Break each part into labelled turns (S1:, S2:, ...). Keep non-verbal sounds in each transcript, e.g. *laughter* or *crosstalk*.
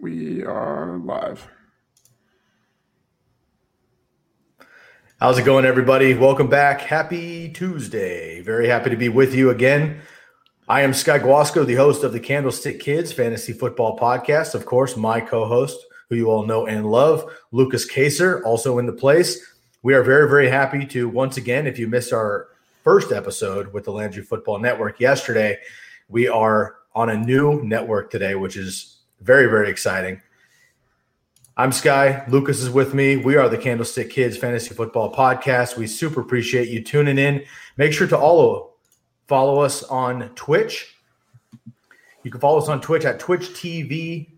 S1: We are live.
S2: How's it going, everybody? Welcome back. Happy Tuesday. Very happy to be with you again. I am Sky Guasco, the host of the Candlestick Kids Fantasy Football Podcast. Of course, my co host, who you all know and love, Lucas Kaser, also in the place. We are very, very happy to once again, if you missed our first episode with the Landry Football Network yesterday, we are on a new network today, which is very, very exciting. I'm Sky. Lucas is with me. We are the Candlestick Kids Fantasy Football Podcast. We super appreciate you tuning in. Make sure to follow follow us on Twitch. You can follow us on Twitch at Twitch TV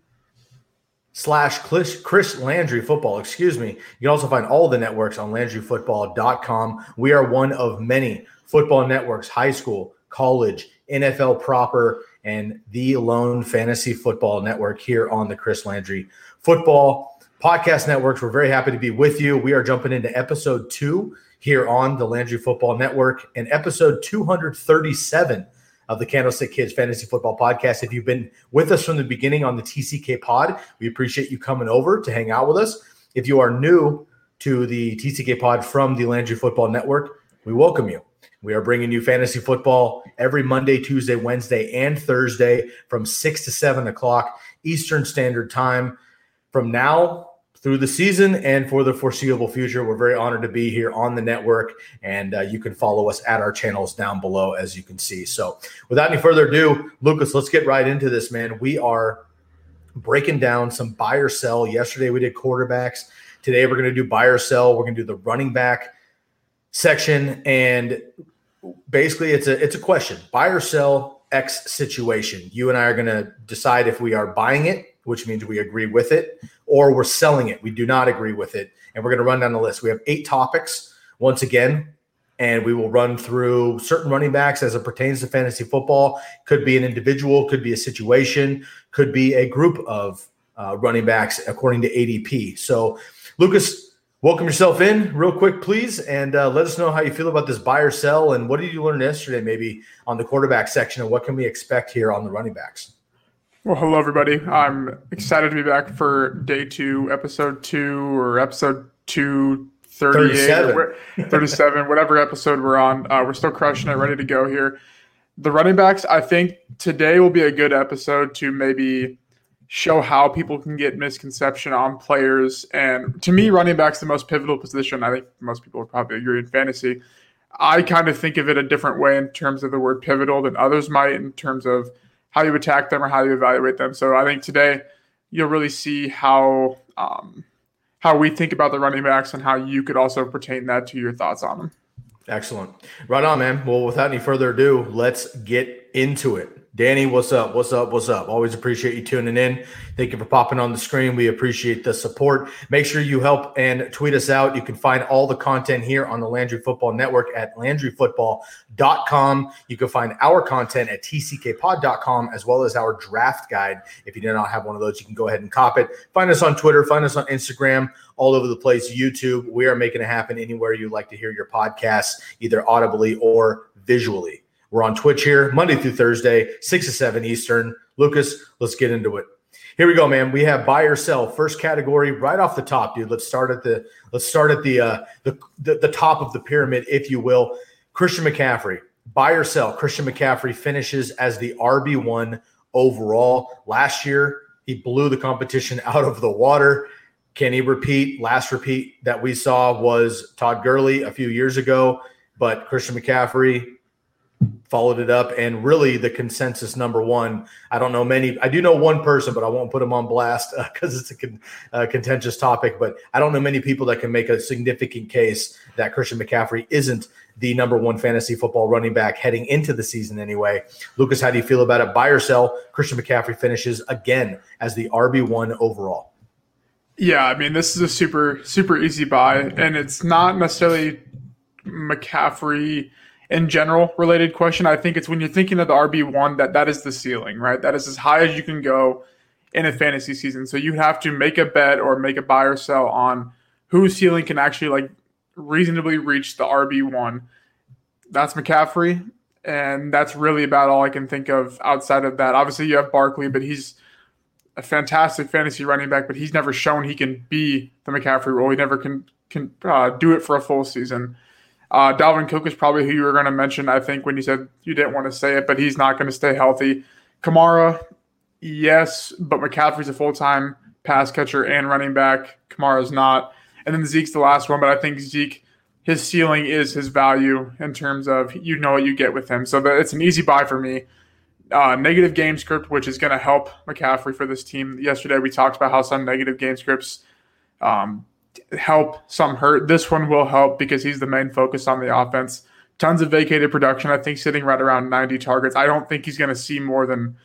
S2: slash Chris Landry Football. Excuse me. You can also find all the networks on LandryFootball.com. We are one of many football networks, high school, college, NFL proper, and the lone fantasy football network here on the Chris Landry Football Podcast Networks. We're very happy to be with you. We are jumping into episode two here on the Landry Football Network and episode 237 of the Candlestick Kids Fantasy Football Podcast. If you've been with us from the beginning on the TCK Pod, we appreciate you coming over to hang out with us. If you are new to the TCK Pod from the Landry Football Network, we welcome you. We are bringing you fantasy football every Monday, Tuesday, Wednesday, and Thursday from 6 to 7 o'clock Eastern Standard Time. From now through the season and for the foreseeable future, we're very honored to be here on the network. And uh, you can follow us at our channels down below, as you can see. So, without any further ado, Lucas, let's get right into this, man. We are breaking down some buy or sell. Yesterday, we did quarterbacks. Today, we're going to do buy or sell. We're going to do the running back section and basically it's a it's a question. Buy or sell x situation. You and i are going to decide if we are buying it which means we agree with it or we're selling it. We do not agree with it and we're going to run down the list. We have eight topics once again and we will run through certain running backs as it pertains to fantasy football. Could be an individual could be a situation could be a group of uh, running backs according to adp so lucas Welcome yourself in real quick, please, and uh, let us know how you feel about this buy or sell, and what did you learn yesterday, maybe on the quarterback section, and what can we expect here on the running backs?
S1: Well, hello everybody. I'm excited to be back for day two, episode two, or episode two thirty eight, 37, whatever episode we're on. Uh, we're still crushing it, ready to go here. The running backs, I think today will be a good episode to maybe show how people can get misconception on players. And to me, running back's the most pivotal position. I think most people would probably agree in fantasy. I kind of think of it a different way in terms of the word pivotal than others might in terms of how you attack them or how you evaluate them. So I think today you'll really see how um, how we think about the running backs and how you could also pertain that to your thoughts on them.
S2: Excellent. Right on, man. Well, without any further ado, let's get into it. Danny, what's up? What's up? What's up? Always appreciate you tuning in. Thank you for popping on the screen. We appreciate the support. Make sure you help and tweet us out. You can find all the content here on the Landry Football Network at LandryFootball.com. You can find our content at TCKPod.com as well as our draft guide. If you do not have one of those, you can go ahead and cop it. Find us on Twitter, find us on Instagram, all over the place, YouTube. We are making it happen anywhere you like to hear your podcasts, either audibly or visually. We're on Twitch here Monday through Thursday, 6 to 7 Eastern. Lucas, let's get into it. Here we go, man. We have buy or sell. First category, right off the top, dude. Let's start at the let's start at the uh the, the, the top of the pyramid, if you will. Christian McCaffrey. Buy or sell. Christian McCaffrey finishes as the RB1 overall. Last year, He blew the competition *laughs* out of the water. Can he repeat? Last repeat that we saw was Todd Gurley a few years ago, but Christian McCaffrey followed it up and really the consensus number one i don't know many i do know one person but i won't put him on blast because uh, it's a con- uh, contentious topic but i don't know many people that can make a significant case that christian mccaffrey isn't the number one fantasy football running back heading into the season anyway. Lucas how do you feel about it? Buy or sell christian mccaffrey finishes again as the rb1 overall.
S1: Yeah i mean this is a super super easy buy and it's not necessarily mccaffrey in general related question. I think it's when you're thinking of the RB one that that is the ceiling, right? That is as high as you can go in a fantasy season. So you have to make a bet or make a buy or sell on whose ceiling can actually like reasonably reach the RB one. That's McCaffrey, and that's really about all I can think of outside of that. Obviously, you have Barkley, but he's a fantastic fantasy running back, but he's never shown he can be the McCaffrey role. He never can can uh, do it for a full season. Uh, Dalvin Cook is probably who you were going to mention, I think, when you said you didn't want to say it, but he's not going to stay healthy. Kamara, yes, but McCaffrey's a full time pass catcher and running back. Kamara's not. And then Zeke's the last one, but I think Zeke, his ceiling is his value in terms of you know what you get with him. So it's an easy buy for me. Uh, negative game script, which is going to help McCaffrey for this team. Yesterday, we talked about how some negative game scripts um, help, some hurt. This one will help because he's the main focus on the offense. Tons of vacated production. I think sitting right around 90 targets. I don't think he's going to see more than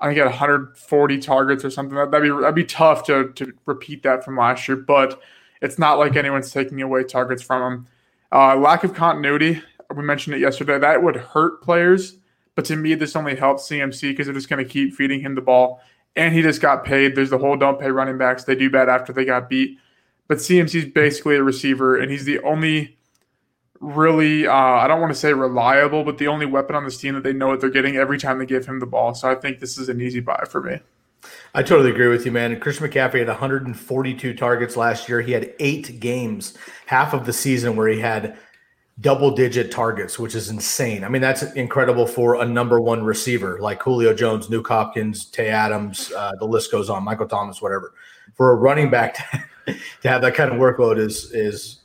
S1: I think at 140 targets or something. That'd be that'd be tough to to repeat that from last year, but it's not like anyone's taking away targets from him. Uh, lack of continuity. We mentioned it yesterday. That would hurt players, but to me, this only helps CMC because they're just going to keep feeding him the ball. And he just got paid. There's the whole don't pay running backs. They do bad after they got beat but CMC is basically a receiver, and he's the only really, uh, I don't want to say reliable, but the only weapon on this team that they know what they're getting every time they give him the ball. So I think this is an easy buy for me.
S2: I totally agree with you, man. Christian McCaffrey had 142 targets last year. He had eight games, half of the season, where he had double digit targets, which is insane. I mean, that's incredible for a number one receiver like Julio Jones, Nuk Hopkins, Tay Adams, uh, the list goes on, Michael Thomas, whatever. For a running back to *laughs* have that kind of workload is is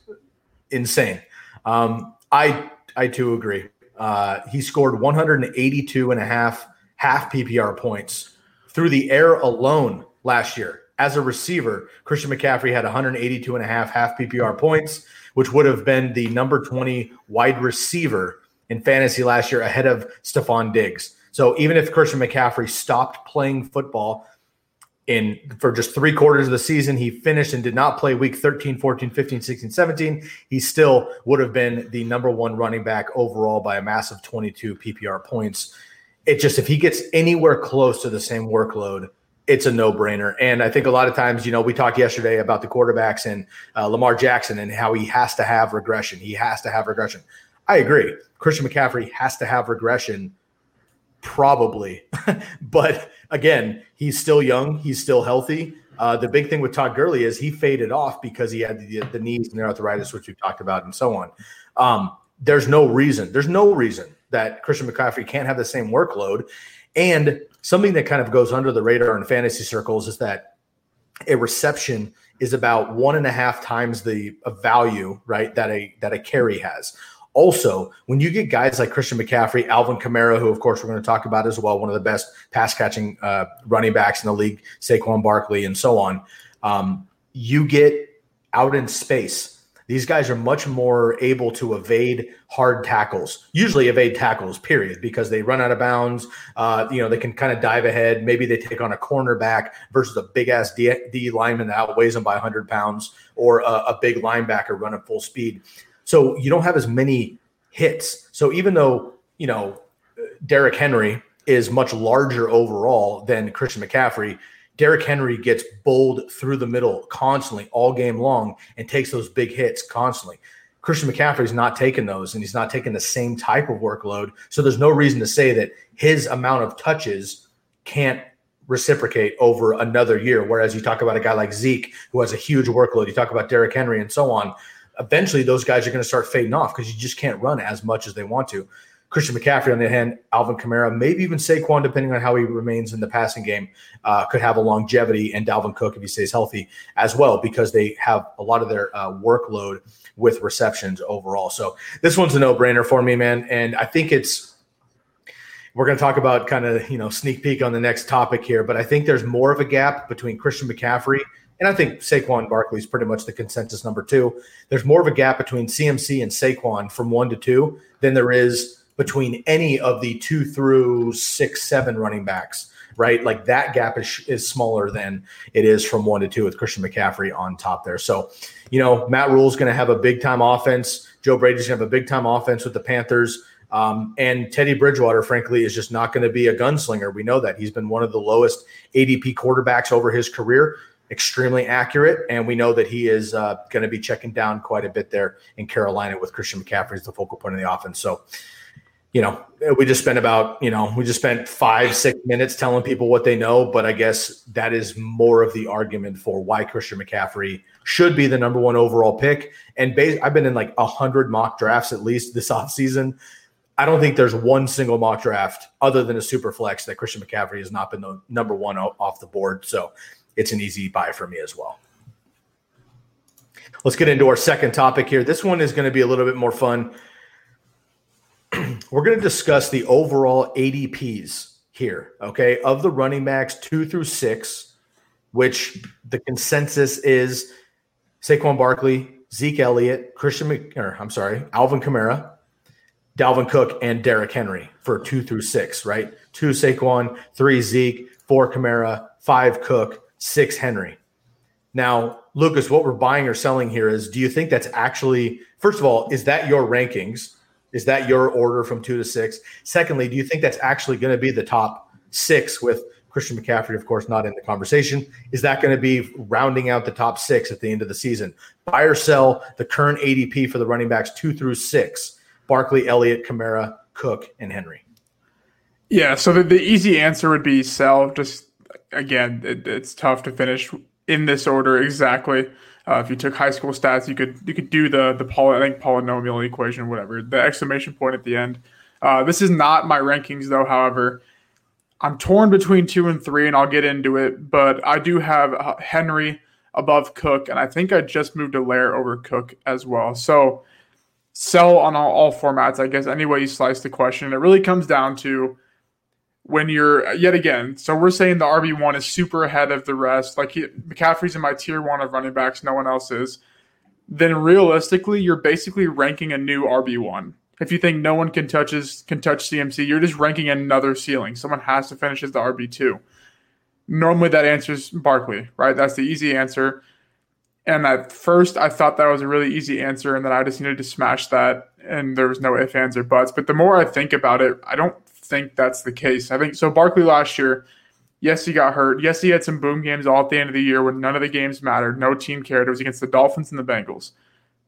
S2: insane. Um, I I too agree. Uh, he scored 182 and a half half PPR points through the air alone last year. As a receiver, Christian McCaffrey had 182 and a half half PPR points, which would have been the number 20 wide receiver in fantasy last year ahead of Stefon Diggs. So even if Christian McCaffrey stopped playing football in for just three quarters of the season he finished and did not play week 13 14 15 16 17 he still would have been the number one running back overall by a massive 22 ppr points. It just if he gets anywhere close to the same workload it's a no-brainer. And i think a lot of times you know we talked yesterday about the quarterbacks and uh, lamar jackson and how he has to have regression. He has to have regression. I agree. Christian mccaffrey has to have regression probably. *laughs* But again, he's still young, he's still healthy. Uh, the big thing with Todd Gurley is he faded off because he had the, the knees and the arthritis, which we've talked about, and so on. Um, there's no reason, there's no reason that Christian McCaffrey can't have the same workload. And something that kind of goes under the radar in fantasy circles is that a reception is about one and a half times the value, right, that a that a carry has. Also, when you get guys like Christian McCaffrey, Alvin Kamara, who of course we're going to talk about as well, one of the best pass catching uh, running backs in the league, Saquon Barkley, and so on, um, you get out in space. These guys are much more able to evade hard tackles, usually evade tackles, period, because they run out of bounds. Uh, you know, they can kind of dive ahead. Maybe they take on a cornerback versus a big ass D, D lineman that outweighs them by 100 pounds, or a, a big linebacker running full speed. So you don't have as many hits. So even though, you know, Derrick Henry is much larger overall than Christian McCaffrey, Derrick Henry gets bowled through the middle constantly all game long and takes those big hits constantly. Christian McCaffrey's not taking those and he's not taking the same type of workload. So there's no reason to say that his amount of touches can't reciprocate over another year. Whereas you talk about a guy like Zeke who has a huge workload, you talk about Derrick Henry and so on eventually those guys are going to start fading off because you just can't run as much as they want to. Christian McCaffrey, on the other hand, Alvin Kamara, maybe even Saquon, depending on how he remains in the passing game, uh, could have a longevity, and Dalvin Cook, if he stays healthy, as well, because they have a lot of their uh, workload with receptions overall. So this one's a no brainer for me, man. And I think it's, we're going to talk about kind of, you know, sneak peek on the next topic here, but I think there's more of a gap between Christian McCaffrey and I think Saquon Barkley is pretty much the consensus number two. There's more of a gap between CMC and Saquon from one to two than there is between any of the two through six, seven running backs, right? Like that gap is, is smaller than it is from one to two with Christian McCaffrey on top there. So, you know, Matt Rhule's going to have a big time offense. Joe Brady's going to have a big time offense with the Panthers. Um, and Teddy Bridgewater, frankly, is just not going to be a gunslinger. We know that he's been one of the lowest ADP quarterbacks over his career extremely accurate, and we know that he is uh, going to be checking down quite a bit there in Carolina with Christian McCaffrey as the focal point of the offense. So, you know, we just spent about, you know, we just spent five, six minutes telling people what they know, but I guess that is more of the argument for why Christian McCaffrey should be the number one overall pick. And base, I've been in like a hundred mock drafts at least this *laughs* offseason. I don't think there's one single mock draft other than a super flex that Christian McCaffrey has not been the number one off the board. So it's an easy buy for me as well. Let's get into our second topic here. This one is going to be a little bit more fun. *clears throat* We're going to discuss the overall ADPs here, okay, of the running backs two through six, which the consensus is Saquon Barkley, Zeke Elliott, Christian, Mc, or I'm sorry, Alvin Kamara, Dalvin Cook, and Derrick Henry for two through six, right? Two Saquon, three Zeke, four Kamara, five Cook, six Henry. Now, Lucas, what we're buying or selling here is do you think that's actually, first of all, is that your rankings? Is that your order from two to six? Secondly, do you think that's actually going to be the top six with Christian McCaffrey, of course, not in the conversation? Is that going to be rounding out the top six at the end of the season? Buy or sell the current ADP for the running backs two through six Barkley, Elliott, Kamara, Cook, and Henry?
S1: Yeah, so the, the easy answer would be sell. Just again, it, it's tough to finish in this order exactly. Uh, if you took high school stats, you could you could do the the poly, I think polynomial equation, whatever the exclamation point at the end. Uh, this is not my rankings though. However, I'm torn between two and three, and I'll get into it. But I do have uh, Henry above Cook, and I think I just moved Helaire over Cook as well. So sell on all, all formats, I guess. Any way you slice the question, it really comes down to when you're yet again, so we're saying the RB one is super ahead of the rest. Like he, McCaffrey's in my tier one of running backs, no one else is. Then realistically, you're basically ranking a new RB one. If you think no one can touch his, can touch CMC, you're just ranking another ceiling. Someone has to finish as the RB two. Normally, that answers Barkley, right? That's the easy answer. And at first, I thought that was a really easy answer, and that I just needed to smash that, and there was no ifs, ands, or buts. But the more I think about it, I don't think that's the case. I think so. Barkley last year, yes, he got hurt. Yes, he had some boom games all at the end of the year when none of the games mattered. No team cared. It was against the Dolphins and the Bengals,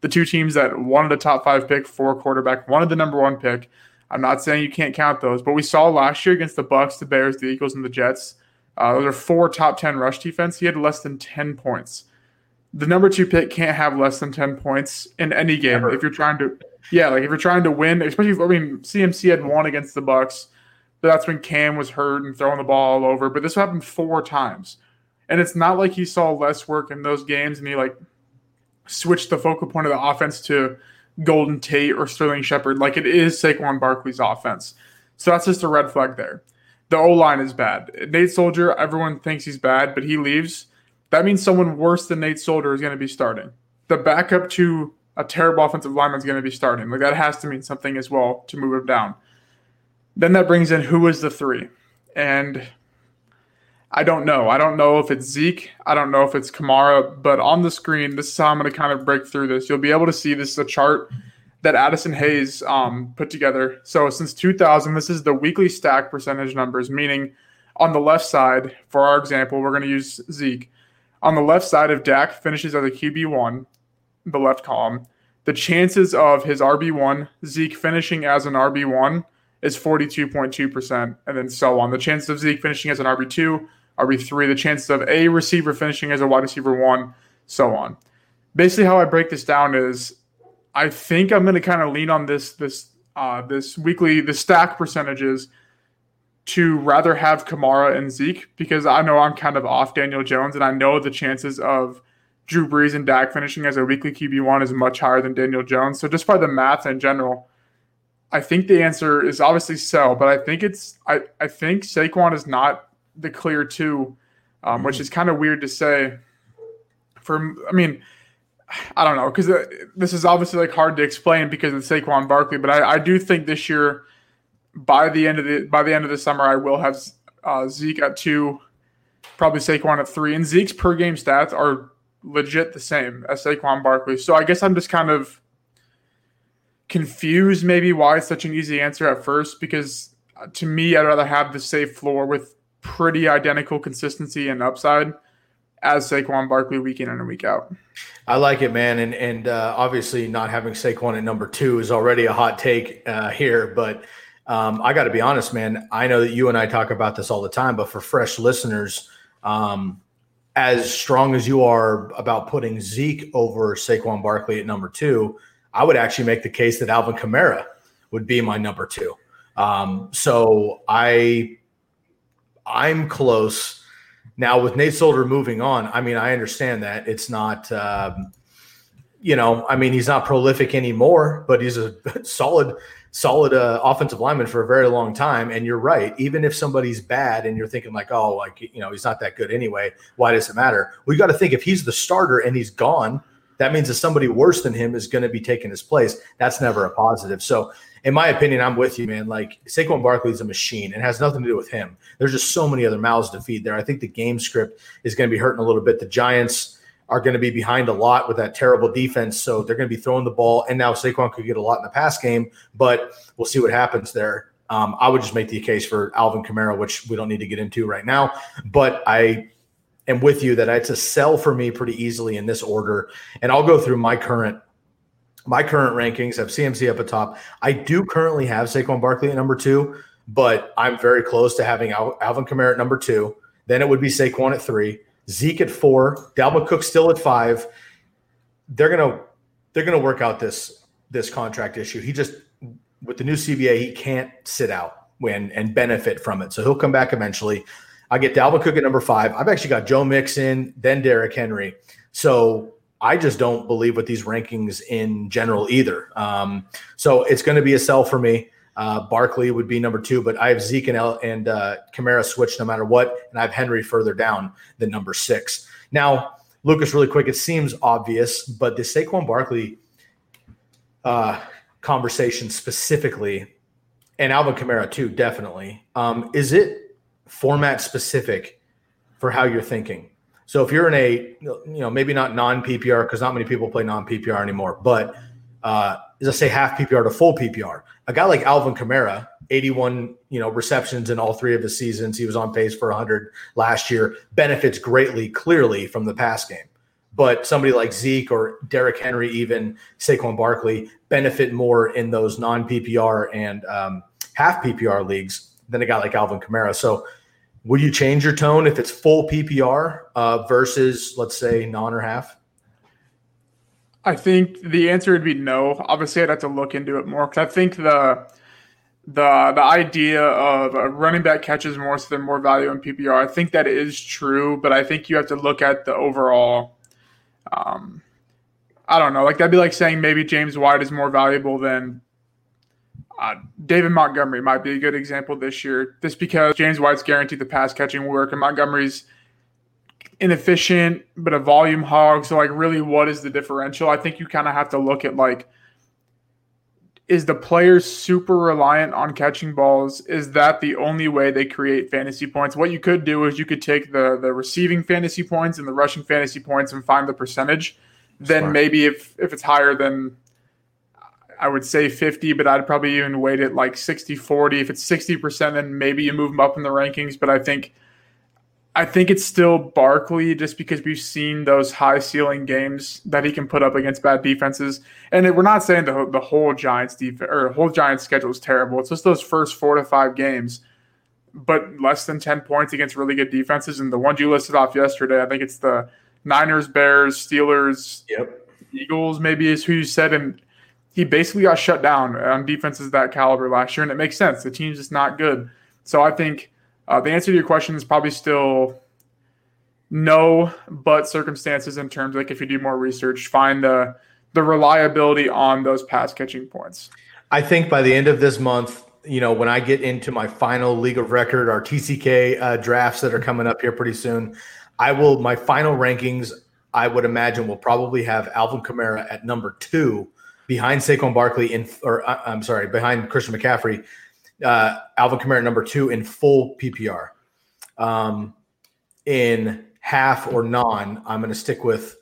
S1: the two teams that wanted a top five pick for quarterback, wanted the number one pick. I'm not saying you can't count those, but we saw last year against the Bucks, the Bears, the Eagles, and the Jets. Uh, those are four top ten rush defense. He had less than ten points. The number two pick can't have less than ten points in any game Ever. if you're trying to yeah, like if you're trying to win, especially I mean CMC had won against the Bucks, but that's when Cam was hurt and throwing the ball all over. But this happened four times, and it's not like he saw less work in those games and he like switched the focal point of the offense to Golden Tate or Sterling Shepard. Like it is Saquon Barkley's offense, so that's just a red flag there. The O line is bad. Nate Solder, everyone thinks he's bad, but he leaves. That means someone worse than Nate Solder is going to be starting. The backup to a terrible offensive lineman is going to be starting. Like that has to mean something as well to move him down. Then that brings in who is the three, and I don't know. I don't know if it's Zeke. I don't know if it's Kamara. But on the screen, this is how I'm going to kind of break through this. You'll be able to see this is a chart that Addison Hayes um, put together. So since 2000, this is the weekly stack percentage numbers, meaning on the left side, for our example, we're going to use Zeke. On the left side, if Dak finishes as a QB1, the left column, the chances of his RB1, Zeke finishing as an RB1 is 42.2%, and then so on. The chances of Zeke finishing as an RB2, RB3, the chances of a receiver finishing as a wide receiver one, so on. Basically, how I break this down is I think I'm going to kind of lean on this this uh, this weekly the stack percentages to rather have Kamara and Zeke because I know I'm kind of off Daniel Jones and I know the chances of Drew Brees and Dak finishing as a weekly QB one is much higher than Daniel Jones. So just by the math in general, I think the answer is obviously so, but I think it's I, I think Saquon is not the clear two, um, mm-hmm. which is kind of weird to say. For I mean, I don't know because uh, this is obviously like hard to explain because of Saquon Barkley, but I, I do think this year by the end of the by the end of the summer I will have uh, Zeke at two, probably Saquon at three, and Zeke's per game stats are legit the same as Saquon Barkley. So I guess I'm just kind of confused maybe why it's such an easy answer at first because to me I'd rather have the safe floor with pretty identical consistency and upside as Saquon Barkley week in and week out.
S2: I like it, man, and and uh, obviously not having Saquon at number two is already a hot take uh, here, but um, I got to be honest, man. I know that you and I talk about this all the time, but for fresh listeners, um, as strong as you are about putting Zeke over Saquon Barkley at number two, I would actually make the case that Alvin Kamara would be my number two. Um, so I, I'm close now with Nate Solder moving on. I mean, I understand that it's not, um, you know, I mean, he's not prolific anymore, but he's a *laughs* solid, solid uh, offensive lineman for a very long time. And you're right. Even if somebody's bad and you're thinking like, oh, like you know, he's not that good anyway. Why does it matter? We got to think if he's the starter and he's gone that means that somebody worse than him is going to be taking his place. That's never a positive. So, in my opinion, I'm with you, man. Like Saquon Barkley is a machine and has nothing to do with him. There's just so many other mouths to feed there. I think the game script is going to be hurting a little bit. The Giants are going to be behind a lot with that terrible defense, so they're going to be throwing the ball. And now Saquon could get a lot in the pass game, but we'll see what happens there. Um, I would just make the case for Alvin Kamara, which we don't need to get into right now. But I am with you that it's a sell for me pretty easily in this order. And I'll go through my current my current rankings. Have CMC up at top. I do currently have Saquon Barkley at number two, but I'm very close to having Al- Alvin Kamara at number two. Then it would be Saquon at three, Zeke at four, Dalvin Cook still at five. They're gonna they're gonna work out this this contract issue. He just with the new CBA, he can't sit out when and benefit from it. So he'll come back eventually. I get Dalvin Cook at number five. I've actually got Joe Mixon, then Derrick Henry. So I just don't believe with these rankings in general either. Um, so it's going to be a sell for me. Uh, Barkley would be number two, but I have Zeke and, El- and uh, Kamara switched no matter what, and I have Henry further down than number six. Now, Lucas, really quick, it seems obvious, but the Saquon Barkley uh, conversation specifically, and Alvin Kamara too, definitely. Um, is it format specific for how you're thinking. So if you're in a, you know, maybe not non PPR because not many people play non PPR anymore, but uh, let's say half PPR to full PPR, a guy like Alvin Kamara, 81, you know, receptions in all three of his seasons. He was on pace for 100 last year. Benefits greatly, clearly from the pass game. But somebody like Zeke or Derrick Henry, even Saquon Barkley, benefit more in those non PPR and um, half PPR leagues than a guy like Alvin Kamara. So would you change your tone if it's full PPR uh, versus, let's say, non or half?
S1: I think the answer would be no. Obviously, I'd have to look into it more because I think the the the idea of running back catches more, so they're more value in PPR. I think that is true, but I think you have to look at the overall. Um, I don't know. Like that'd be like saying maybe James White is more valuable than uh, David Montgomery might be a good example this year, just because James White's guaranteed the pass catching work, and Montgomery's inefficient but a volume hog. So, like, really, what is the differential? I think you kind of have to look at like, is the player super reliant on catching balls? Is that the only way they create fantasy points? What you could do is you could take the the receiving fantasy points and the rushing fantasy points and find the percentage. Then Smart. maybe if if it's higher than I would say 50, but I'd probably even weight it like 60 40. If it's 60%, then maybe you move them up in the rankings. But I think I think it's still Barkley just because we've seen those high ceiling games that he can put up against bad defenses. And we're not saying the, the whole Giants defense or whole Giants schedule is terrible. It's just those first four to five games, but less than 10 points against really good defenses. And the ones you listed off yesterday, I think it's the Niners, Bears, Steelers,
S2: yep.
S1: Eagles, maybe is who you said. And he basically got shut down on defenses that caliber last year, and it makes sense. The team's just not good. So I think uh, the answer to your question is probably still no, but circumstances in terms like if you do more research, find the the reliability on those pass catching points.
S2: I think by the end of this month, you know, when I get into my final league of record, our TCK uh, drafts that are coming up here pretty soon, I will my final rankings. I would imagine will probably have Alvin Kamara at number two, behind Saquon Barkley in, or uh, I'm sorry, behind Christian McCaffrey. Uh, Alvin Kamara number two in full PPR. Um, in half or non, I'm going to stick with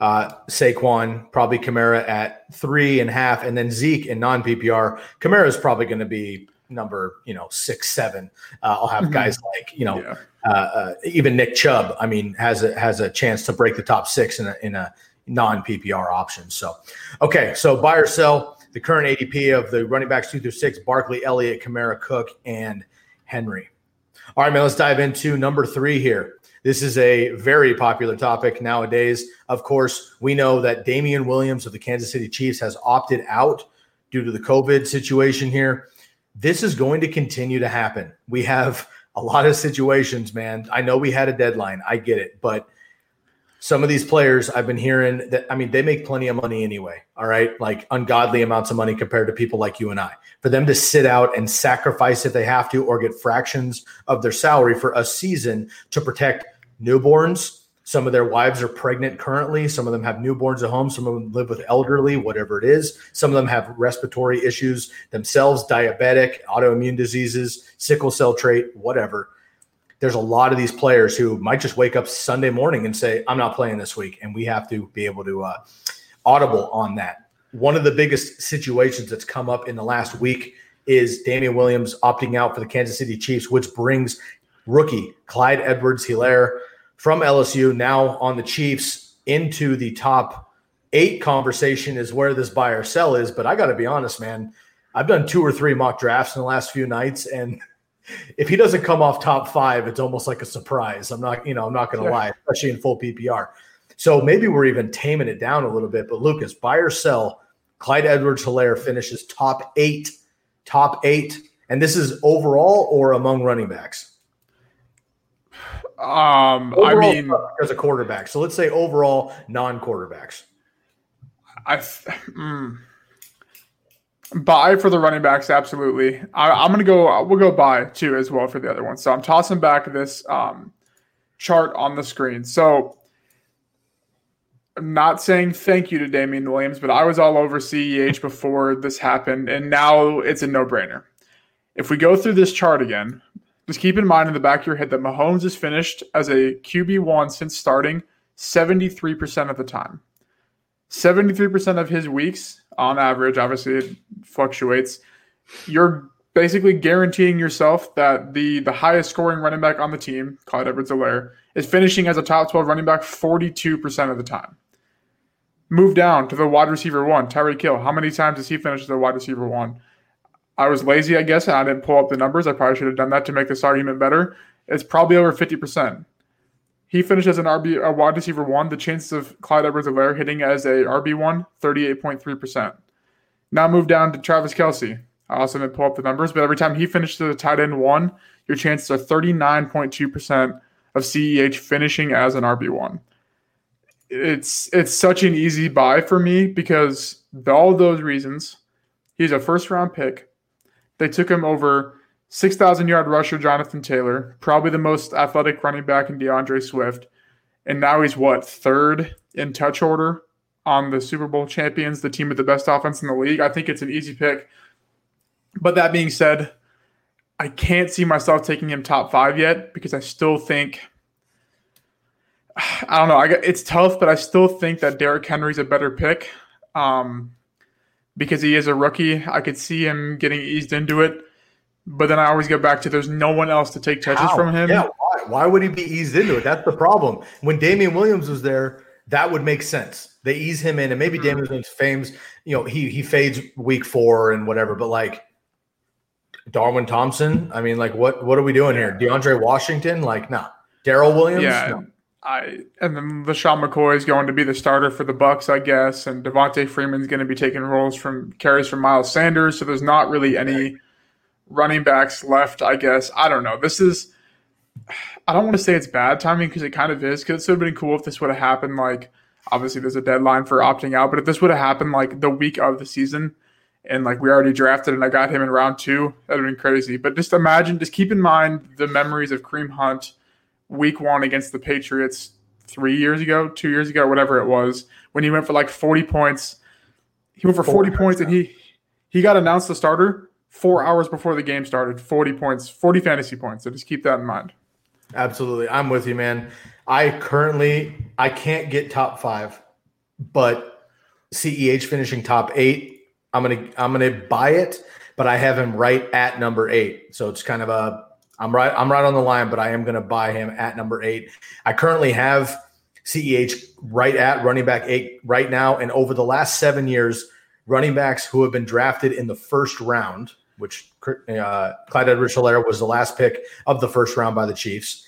S2: uh, Saquon, probably Kamara at three and half, and then Zeke in non PPR. Kamara is probably going to be number, you know, six, seven. Uh, I'll have mm-hmm. guys like, you know, yeah. uh, uh, even Nick Chubb. I mean, has a has a chance to break the top six in a in a non PPR option. So, okay, so buy or sell the current ADP of the running backs two through six: Barkley, Elliott, Kamara, Cook, and Henry. All right, man. Let's dive into number three here. This is a very popular topic nowadays. Of course, we know that Damien Williams of the Kansas City Chiefs has opted out due to the COVID situation here. This is going to continue to happen. We have a lot of situations, man. I know we had a deadline. I get it. But some of these players I've been hearing that I mean they make plenty of money anyway, all right? Like ungodly amounts of money compared to people like you and I. For them to sit out and sacrifice if they have to or get fractions of their salary for a season to protect newborns. Some of their wives are pregnant currently. Some of them have newborns at home. Some of them live with elderly, whatever it is. Some of them have respiratory issues themselves, diabetic, autoimmune diseases, sickle cell trait, whatever. There's a lot of these players who might just wake up Sunday morning and say, I'm not playing this week. And we have to be able to uh, audible on that. One of the biggest situations that's come up in the last week is Damien Williams opting out for the Kansas City Chiefs, which brings rookie Clyde Edwards Helaire from LSU now on the Chiefs into the top eight conversation is where this buy or sell is. But I got to be honest, man, I've done two or three mock drafts in the last few nights, and if he doesn't come off top five, it's almost like a surprise. I'm not, you know, I'm not going to lie, especially in full PPR. So maybe we're even taming it down a little bit. But Lucas, buy or sell, Clyde Edwards Helaire finishes top eight, top eight. And this is overall or among running backs?
S1: Um, overall, I mean,
S2: as a quarterback. So let's say overall non quarterbacks.
S1: I mm, buy for the running backs, absolutely. I, am gonna go. We'll go buy too as well for the other one. So I'm tossing back this um, chart on the screen. So I'm not saying thank you to Damien Williams, but I was all over CEH before this happened, and now it's a no brainer. If we go through this chart again, just keep in mind in the back of your head that Mahomes has finished as a QB1 since starting 73% of the time. 73% of his weeks on average, obviously it fluctuates. You're basically guaranteeing yourself that the the highest scoring running back on the team, Clyde Edwards-Helaire, is finishing as a top 12 running back 42% of the time. Move down to the wide receiver one, Tyreek Hill. How many times does he finish as a wide receiver one? I was lazy, I guess, and I didn't pull up the numbers. I probably should have done that to make this argument better. It's probably over 50%. He finished as an RB, a wide receiver one. The chances of Clyde Edwards Helaire hitting as a RB1, 38.3%. Now move down to Travis Kelce. I also didn't pull up the numbers, but every time he finished as a tight end one, your chances are 39.2% of CEH finishing as an RB1. It's it's such an easy buy for me because all those reasons. He's a first round pick they took him over 6,000 yard rusher Jonathan Taylor, probably the most athletic running back in D'Andre Swift. And now he's what, third in touch order on the Super Bowl champions, the team with the best offense in the league. I think it's an easy pick. But that being said, I can't see myself taking him top five yet because I still think. *sighs* I don't know. I got, it's tough, but I still think that Derrick Henry's a better pick. Um, because he is a rookie. I could see him getting eased into it. But then I always go back to there's no one else to take touches
S2: How?
S1: from him.
S2: Yeah, why? why would he be eased into it? That's the problem. When Damien Williams was there, that would make sense. They ease him in, and maybe mm-hmm. Damien Williams fames, you know, he he fades week four and whatever, but like Darwin Thompson, I mean, like what what are we doing here? DeAndre Washington, like, nah. Darrel Williams,
S1: yeah.
S2: No.
S1: I and then LeSean McCoy is going to be the starter for the Bucks, I guess, and Devonta Freeman's going to be taking roles from carries from Miles Sanders. So there's not really any running backs left, I guess. I don't know. This is I don't want to say it's bad timing because it kind of is. Because it would have been cool if this would have happened. Like, obviously, there's a deadline for opting out, but if this would have happened like the week of the season, and like we already drafted and I got him in round two, that'd have been crazy. But just imagine, just keep in mind the memories of Kareem Hunt week one against the Patriots three years ago, two years ago, whatever it was, when he went for like 40 points. He went for 40 points and he he got announced the starter four hours before the game started. 40 points, 40 fantasy points. So just keep that in mind.
S2: Absolutely. I'm with you, man. I currently I can't get top five, but CEH finishing top eight. I'm gonna I'm gonna buy it, but I have him right at number eight. So it's kind of a I'm right I'm right on the line, but I am gonna buy him at number eight. I currently have CEH right at running back eight right now, and over the last seven years, running backs who have been drafted in the first round which uh, Clyde Edwards-Helaire was the last pick of the first round by the Chiefs.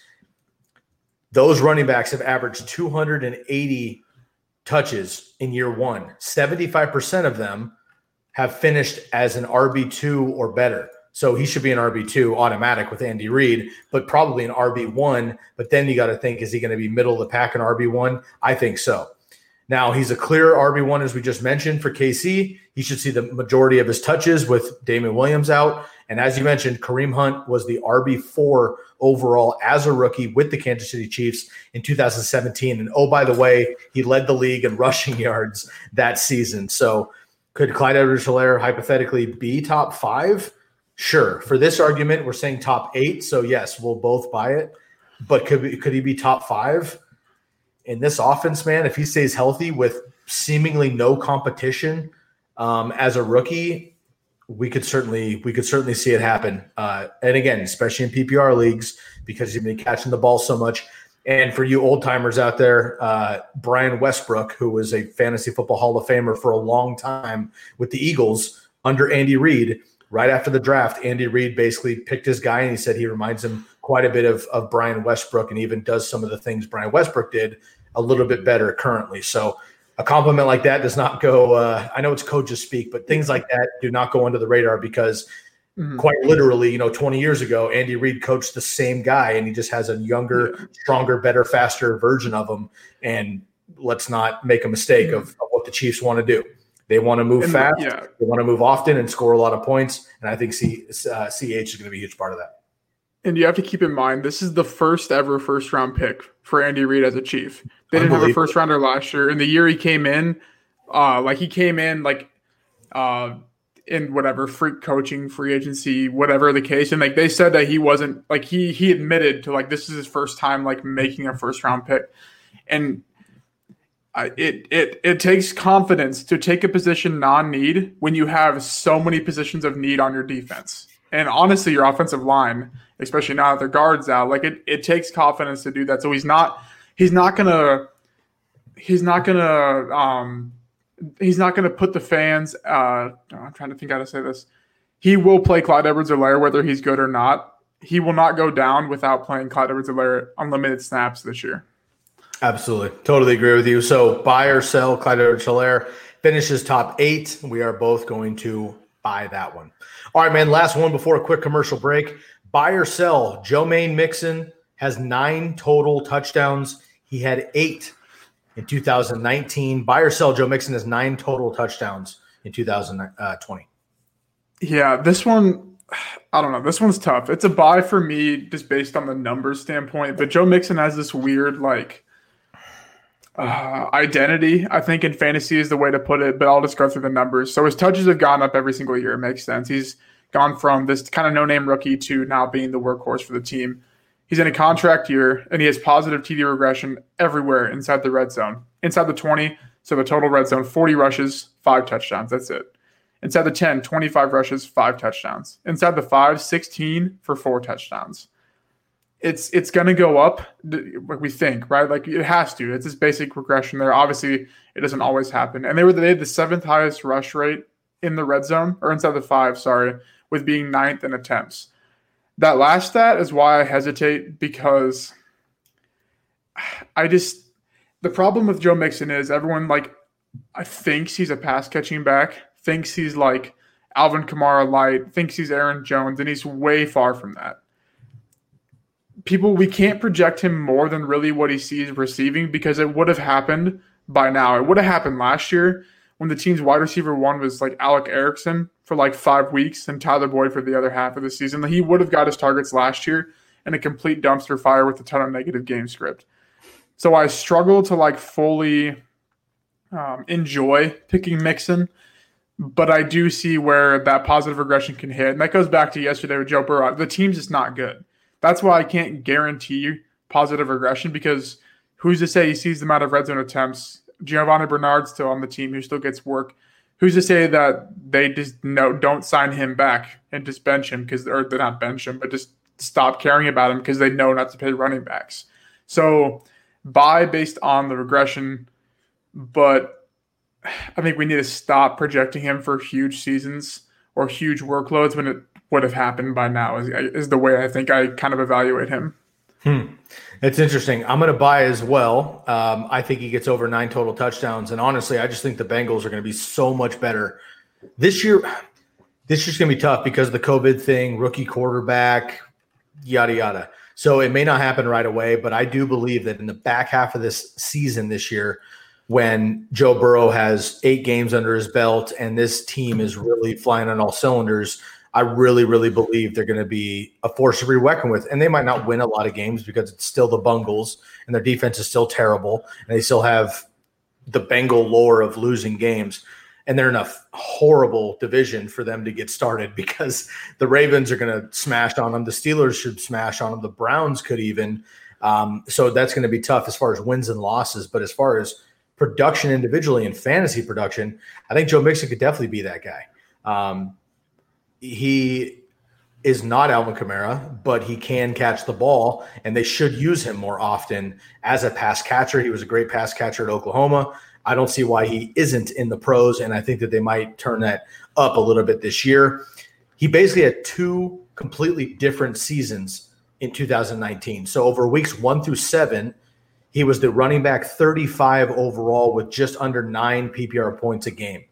S2: Those running backs have averaged 280 touches in year one. 75% of them have finished as an RB2 or better. So he should be an RB2 automatic with Andy Reid, but probably an RB1. But then you got to think, is he going to be middle of the pack and RB1? I think so. Now he's a clear RB1, as we just mentioned for KC. He should see the majority of his touches with Damien Williams out. And as you mentioned, Kareem Hunt was the RB4 overall as a rookie with the Kansas City Chiefs in 2017. And oh, by the way, he led the league in *laughs* rushing yards that season. So could Clyde Edwards Helaire hypothetically be top five? Sure. For this argument, we're saying top eight. So yes, we'll both buy it. But could, could he be top five? In this offense, man, if he stays healthy with seemingly no competition um, as a rookie, we could certainly we could certainly see it happen. Uh, and again, especially in PPR leagues, because you've been catching the ball so much. And for you old timers out there, uh, Brian Westbrook, who was a fantasy football Hall of Famer for a long time with the Eagles under Andy Reid, right after the draft, Andy Reid basically picked his guy and he said he reminds him quite a bit of, of Brian Westbrook and even does some of the things Brian Westbrook did a little bit better currently. So a compliment like that does not go. Uh, I know it's coaches speak, but things like that do not go under the radar because mm-hmm. quite literally, you know, 20 years ago, Andy Reid coached the same guy, and he just has a younger, stronger, better, faster version of him. And let's not make a mistake mm-hmm. of, of, what the Chiefs want to do. They want to move and, fast. Yeah. They want to move often and score a lot of points. And I think C, uh, CH is going to be a huge part of that.
S1: And you have to keep in mind, this is the first ever first round pick for Andy Reid as a Chief. They didn't have a first rounder last year. In the year he came in, uh, like he came in like uh, in whatever freak coaching, free agency, whatever the case, and like they said that he wasn't like he he admitted to like this is his first time like making a first round pick, and uh, it it it takes confidence to take a position non need when you have so many positions of need on your defense, and honestly, your offensive line especially now that their guards out. Like it, it takes confidence to do that. So he's not he's not gonna he's not gonna um he's not gonna put the fans uh I'm trying to think how to say this. He will play Clyde Edwards Helaire whether he's good or not. He will not go down without playing Clyde Edwards Helaire unlimited snaps this year.
S2: Absolutely. Totally agree with you. So buy or sell Clyde Edwards Helaire finishes top eight. We are both going to buy that one. All right, man. Last one before a quick commercial break. Buy or sell. Joe-Maine Mixon has nine total touchdowns. He had eight in 2019. Buy or sell. Joe Mixon has nine total touchdowns in 2020.
S1: Yeah, this one, I don't know. This one's tough. It's a buy for me just based on the numbers standpoint. But Joe Mixon has this weird, like, uh, identity, I think, in fantasy is the way to put it. But I'll just go through the numbers. So his touches have gone up every single year. It makes sense. He's gone from this kind of no name rookie to now being the workhorse for the team. He's in a contract year and he has positive TD regression everywhere inside the red zone. Inside the 20, so the total red zone 40 rushes, five touchdowns. That's it. Inside the 10, 25 rushes, five touchdowns. Inside the 5, 16 for four touchdowns. It's it's going to go up, like we think, right? Like it has to. It's this basic regression there. Obviously, it doesn't always happen. And they were they had the seventh highest rush rate in the red zone or inside the five, sorry, with being ninth in attempts. That last stat is why I hesitate because I just the problem with Joe Mixon is everyone like I thinks he's a pass catching back, thinks he's like Alvin Kamara light, thinks he's Aaron Jones, and he's way far from that. People, we can't project him more than really what he sees receiving because it would have happened by now. It would have happened last year when the team's wide receiver one was like Alex Erickson for like five weeks and Tyler Boyd for the other half of the season. He would have got his targets last year in a complete dumpster fire with a ton of negative game script. So I struggle to like fully um, enjoy picking Mixon, but I do see where that positive regression can hit. And that goes back to yesterday with Joe Burrow. The team's just not good. That's why I can't guarantee positive regression because who's to say he sees the amount of red zone attempts? Giovani Bernard's still on the team who still gets work. Who's to say that they just no don't sign him back and just bench him because or they're not bench him, but just stop caring about him because they know not to pay running backs. So buy based on the regression, but I think we need to stop projecting him for huge seasons or huge workloads when it would have happened by now. Is, is the way I think I kind of evaluate him.
S2: Hmm. It's interesting. I'm going to buy as well. Um, I think he gets over nine total touchdowns, and honestly, I just think the Bengals are going to be so much better this year. This year's going to be tough because the COVID thing, rookie quarterback, yada yada. So it may not happen right away, but I do believe that in the back half of this season this year, when Joe Burrow has eight games under his belt and this team is really flying on all cylinders, I really, really believe they're going to be a force to be reckoned with. And they might not win a lot of games because it's still the Bungles and their defense is still terrible and they still have the Bengal lore of losing games and they're in a horrible division for them to get started *laughs* because the Ravens are going to smash on them. The Steelers should smash on them. The Browns could even. Um, so that's going to be tough as far as wins and losses. But as far as production individually and fantasy production, I think Joe Mixon could definitely be that guy. Um, he is not Alvin Kamara, but he can catch the ball, and they should use him more often as a pass catcher. He was a great pass catcher at Oklahoma. I don't see why he isn't in the pros, and I think that they might turn that up a little bit this year. He basically had two completely different seasons in 2019. So over weeks one through seven, he was the running back 35 overall with just under nine PPR points a game.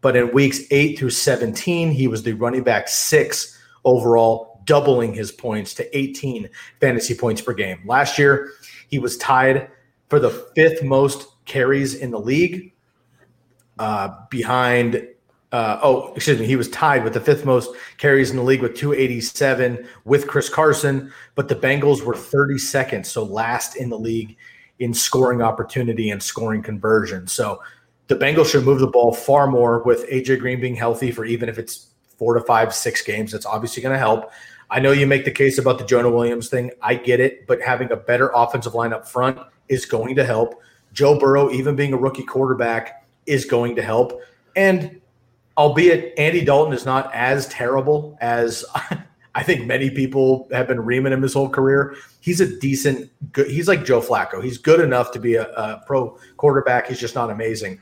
S2: But in weeks eight through 17, he was the running back six overall, doubling his points to 18 fantasy points per game. Last year, he was tied for the fifth most carries in the league, uh, behind. Uh, oh, excuse me. He was tied with the fifth most carries in the league with 287 with Chris Carson, but the Bengals were 32nd, so last in the league in scoring opportunity and scoring conversion. So the Bengals should move the ball far more with AJ Green being healthy for even if it's four to five, six games. That's obviously going to help. I know you make the case about the Jonah Williams thing. I get it, but having a better offensive line up front is going to help. Joe Burrow, even being a rookie quarterback, is going to help. And albeit Andy Dalton is not as terrible as *laughs* I think many people have been reaming him his whole career. He's a decent, good, he's like Joe Flacco. He's good enough to be a, a pro quarterback. He's just not amazing.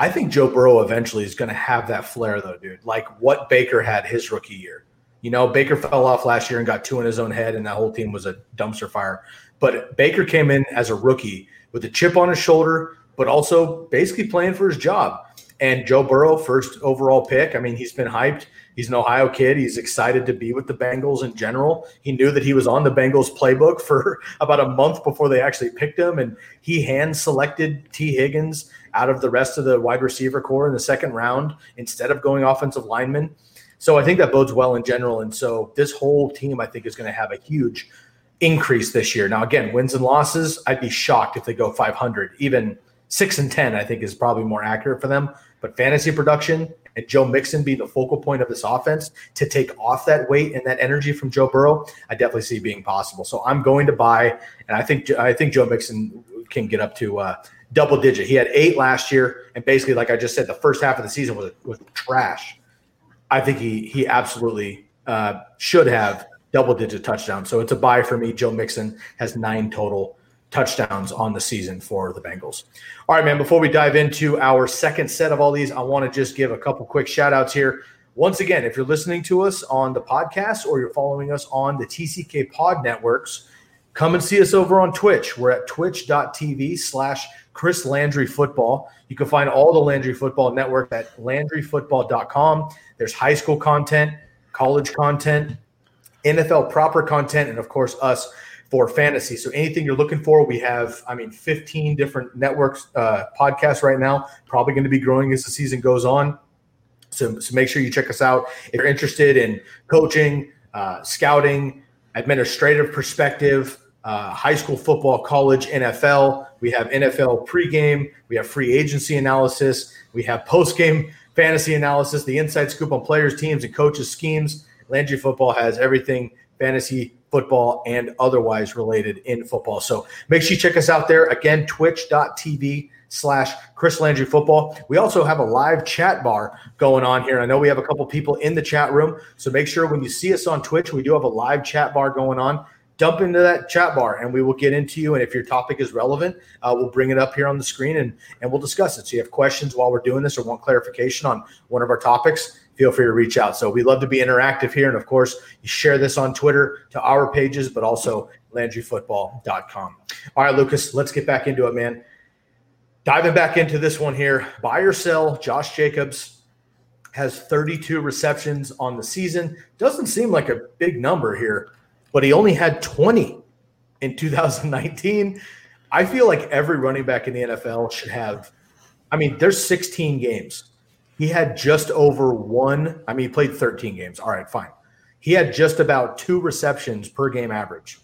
S2: I think Joe Burrow eventually is going to have that flair, though, dude. Like what Baker had his rookie year. You know, Baker fell off last year and got two in his own head, and that whole team was a dumpster fire. But Baker came in as a rookie with a chip on his shoulder, but also basically playing for his job. And Joe Burrow, first overall pick. I mean, he's been hyped. He's an Ohio kid. He's excited to be with the Bengals in general. He knew that he was on the Bengals playbook *laughs* for about a month before they actually picked him. And he hand selected Tee Higgins out of the rest of the wide receiver core in the second round instead of going offensive lineman. So I think that bodes well in general. And so this whole team, I think, is going to have a huge increase this year. Now, again, wins and losses, I'd be shocked if they go 500. Even six and 10, I think, is probably more accurate for them. But fantasy production and Joe Mixon being the focal point of this offense to take off that weight and that energy from Joe Burrow, I definitely see being possible. So I'm going to buy, and I think I think Joe Mixon can get up to uh, double digit. He had eight last year, and basically, like I just said, the first half of the season was was trash. I think he he absolutely uh, should have double digit touchdowns. So it's a buy for me. Joe Mixon has nine total touchdowns on the season for the Bengals. All right, man, before we dive into our second set of all these, I want to just give a couple quick shout outs here. Once again, if you're listening to us on the podcast or you're following us on the TCK Pod networks, Come and see us over on Twitch. We're at twitch.tv slash Chris Landry Football. You can find all the Landry Football Network at landryfootball.com. There's high school content, college content, NFL proper content, and of course, us for fantasy. So anything you're looking for, we have, I mean, 15 different networks, uh, podcasts right now, probably going to be growing as the season goes on. So, so make sure you check us out. If you're interested in coaching, uh, scouting, administrative perspective, uh, high school football, college, NFL. We have NFL pregame. We have free agency analysis. We have postgame fantasy analysis, the inside scoop on players, teams, and coaches' schemes. Landry Football has everything fantasy football and otherwise related in football. So make sure you check us out there. Again, twitch.tv slash Chris Landry Football. We also have a live chat bar going on here. I know we have a couple people in the chat room. So make sure when you see us on Twitch, we do have a live chat bar going on. Dump into that chat bar and we will get into you. And if your topic is relevant, uh, we'll bring it up here on the screen and, and we'll discuss it. So you have questions while we're doing this or want clarification on one of our topics, feel free to reach out. So we love to be interactive here. And of course, you share this on Twitter to our pages, but also LandryFootball.com. All right, Lucas, let's get back into it, man. Diving back into this one here, buy or sell. Josh Jacobs has 32 receptions on the season. Doesn't seem like a big number here, but he only had 20 in 2019. I feel like every running back in the NFL should have. I mean, there's 16 games. He had just over one. I mean, he played 13 games. All right, fine. He had just about two receptions per game average.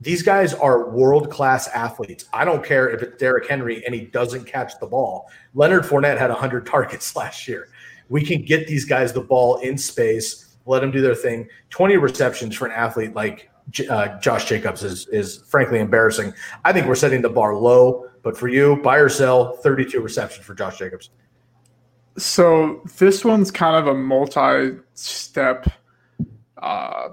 S2: These guys are world class athletes. I don't care if it's Derrick Henry and he doesn't catch the ball. Leonard Fournette had 100 targets *laughs* last year. We can get these guys the ball in space, let them do their thing. 20 receptions for an athlete like uh, Josh Jacobs is, is frankly embarrassing. I think we're setting the bar low, but for you, buy or sell, 32 receptions for Josh Jacobs.
S1: So this one's kind of a multi step uh,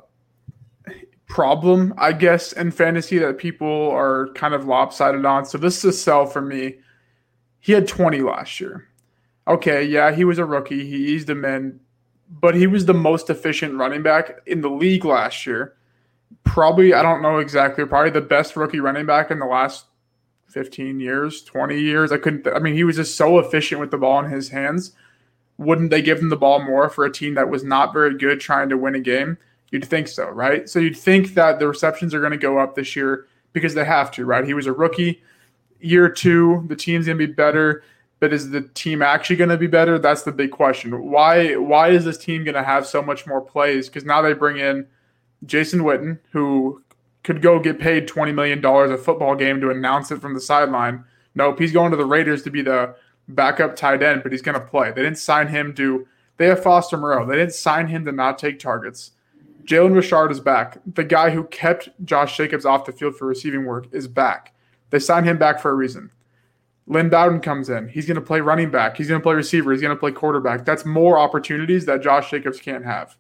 S1: problem, I guess, in fantasy that people are kind of lopsided on. So this is a sell for me. He had 20 last year. Okay, yeah, he was a rookie. He eased him in, but he was the most efficient running back in the league last year. Probably, I don't know exactly, probably the best rookie running back in the last 15 years, 20 years. I couldn't, I mean, he was just so efficient with the ball in his hands. Wouldn't they give him the ball more for a team that was not very good trying to win a game? You'd think so, right? So you'd think that the receptions are going to go up this year because they have to, right? He was a rookie. Year two, the team's going to be better, but is the team actually going to be better? That's the big question. Why? Why is this team going to have so much more plays? Because now they bring in Jason Witten, who could go get paid twenty million dollars a football game to announce it from the sideline. Nope, he's going to the Raiders to be the backup tight end, but he's going to play. They didn't sign him to. They have Foster Moreau. They didn't sign him to not take targets. Jalen Richard is back. The guy who kept Josh Jacobs off the field for receiving work is back. They signed him back for a reason. Lynn Bowden comes in. He's going to play running back. He's going to play receiver. He's going to play quarterback. That's more opportunities that Josh Jacobs can't have.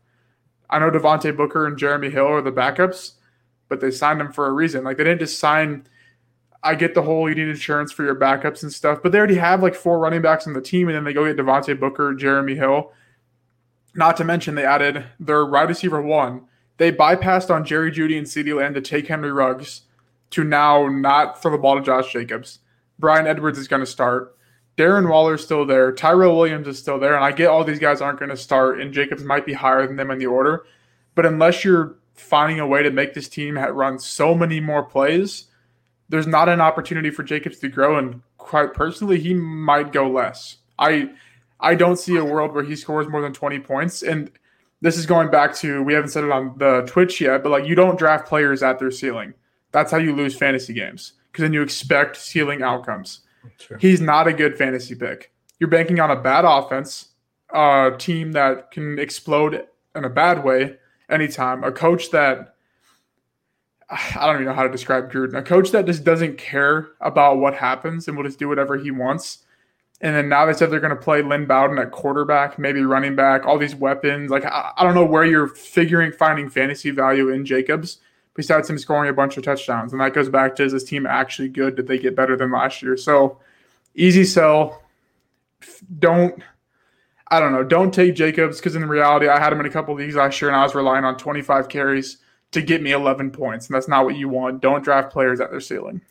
S1: I know Devontae Booker and Jeremy Hill are the backups, but they signed them for a reason. Like they didn't just sign. I get the whole you need insurance for your backups and stuff, but they already have like four running backs on the team, and then they go get Devontae Booker, Jeremy Hill, not to mention, they added their wide receiver one. They bypassed on Jerry Jeudy and CeeDee Lamb to take Henry Ruggs to now not throw the ball to Josh Jacobs. Bryan Edwards is going to start. Darren Waller's still there. Tyrell Williams is still there. And I get all these guys aren't going to start, and Jacobs might be higher than them in the order. But unless you're finding a way to make this team run so many more plays, there's not an opportunity for Jacobs to grow. And quite personally, he might go less. I I don't see a world where he scores more than 20 points. And this is going back to we haven't said it on the Twitch yet, but like you don't draft players at their ceiling. That's how you lose fantasy games because then you expect ceiling outcomes. He's not a good fantasy pick. You're banking on a bad offense, a team that can explode in a bad way anytime, a coach that I don't even know how to describe Gruden, a coach that just doesn't care about what happens and will just do whatever he wants and then now they said they're going to play Lynn Bowden at quarterback, maybe running back, all these weapons. Like, I, I, don't know where you're figuring finding fantasy value in Jacobs besides him scoring a bunch of touchdowns. And that goes back to is this team actually good? Did they get better than last year? So, easy sell. Don't, I don't know, don't take Jacobs because in reality, I had him in a couple of leagues last year and I was relying on 25 carries, to get me 11 points, and that's not what you want. Don't draft players at their ceiling.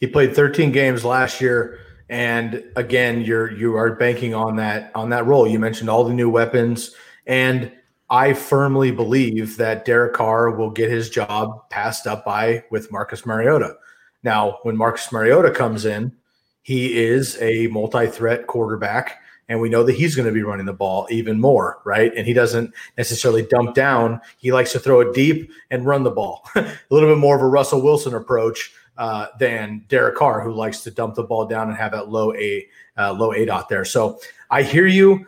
S2: He played 13 games last year, and again, you're you are banking on that on that role. You mentioned all the new weapons, and I firmly believe that Derek Carr will get his job passed up by with Marcus Mariota. Now, when Marcus Mariota comes in, he is a multi-threat quarterback and we know that he's going to be running the ball even more, right? And he doesn't necessarily dump down. He likes to throw it deep and run the ball. *laughs* a little bit more of a Russell Wilson approach uh, than Derek Carr, who likes to dump the ball down and have that low a uh, low aDOT there. So I hear you.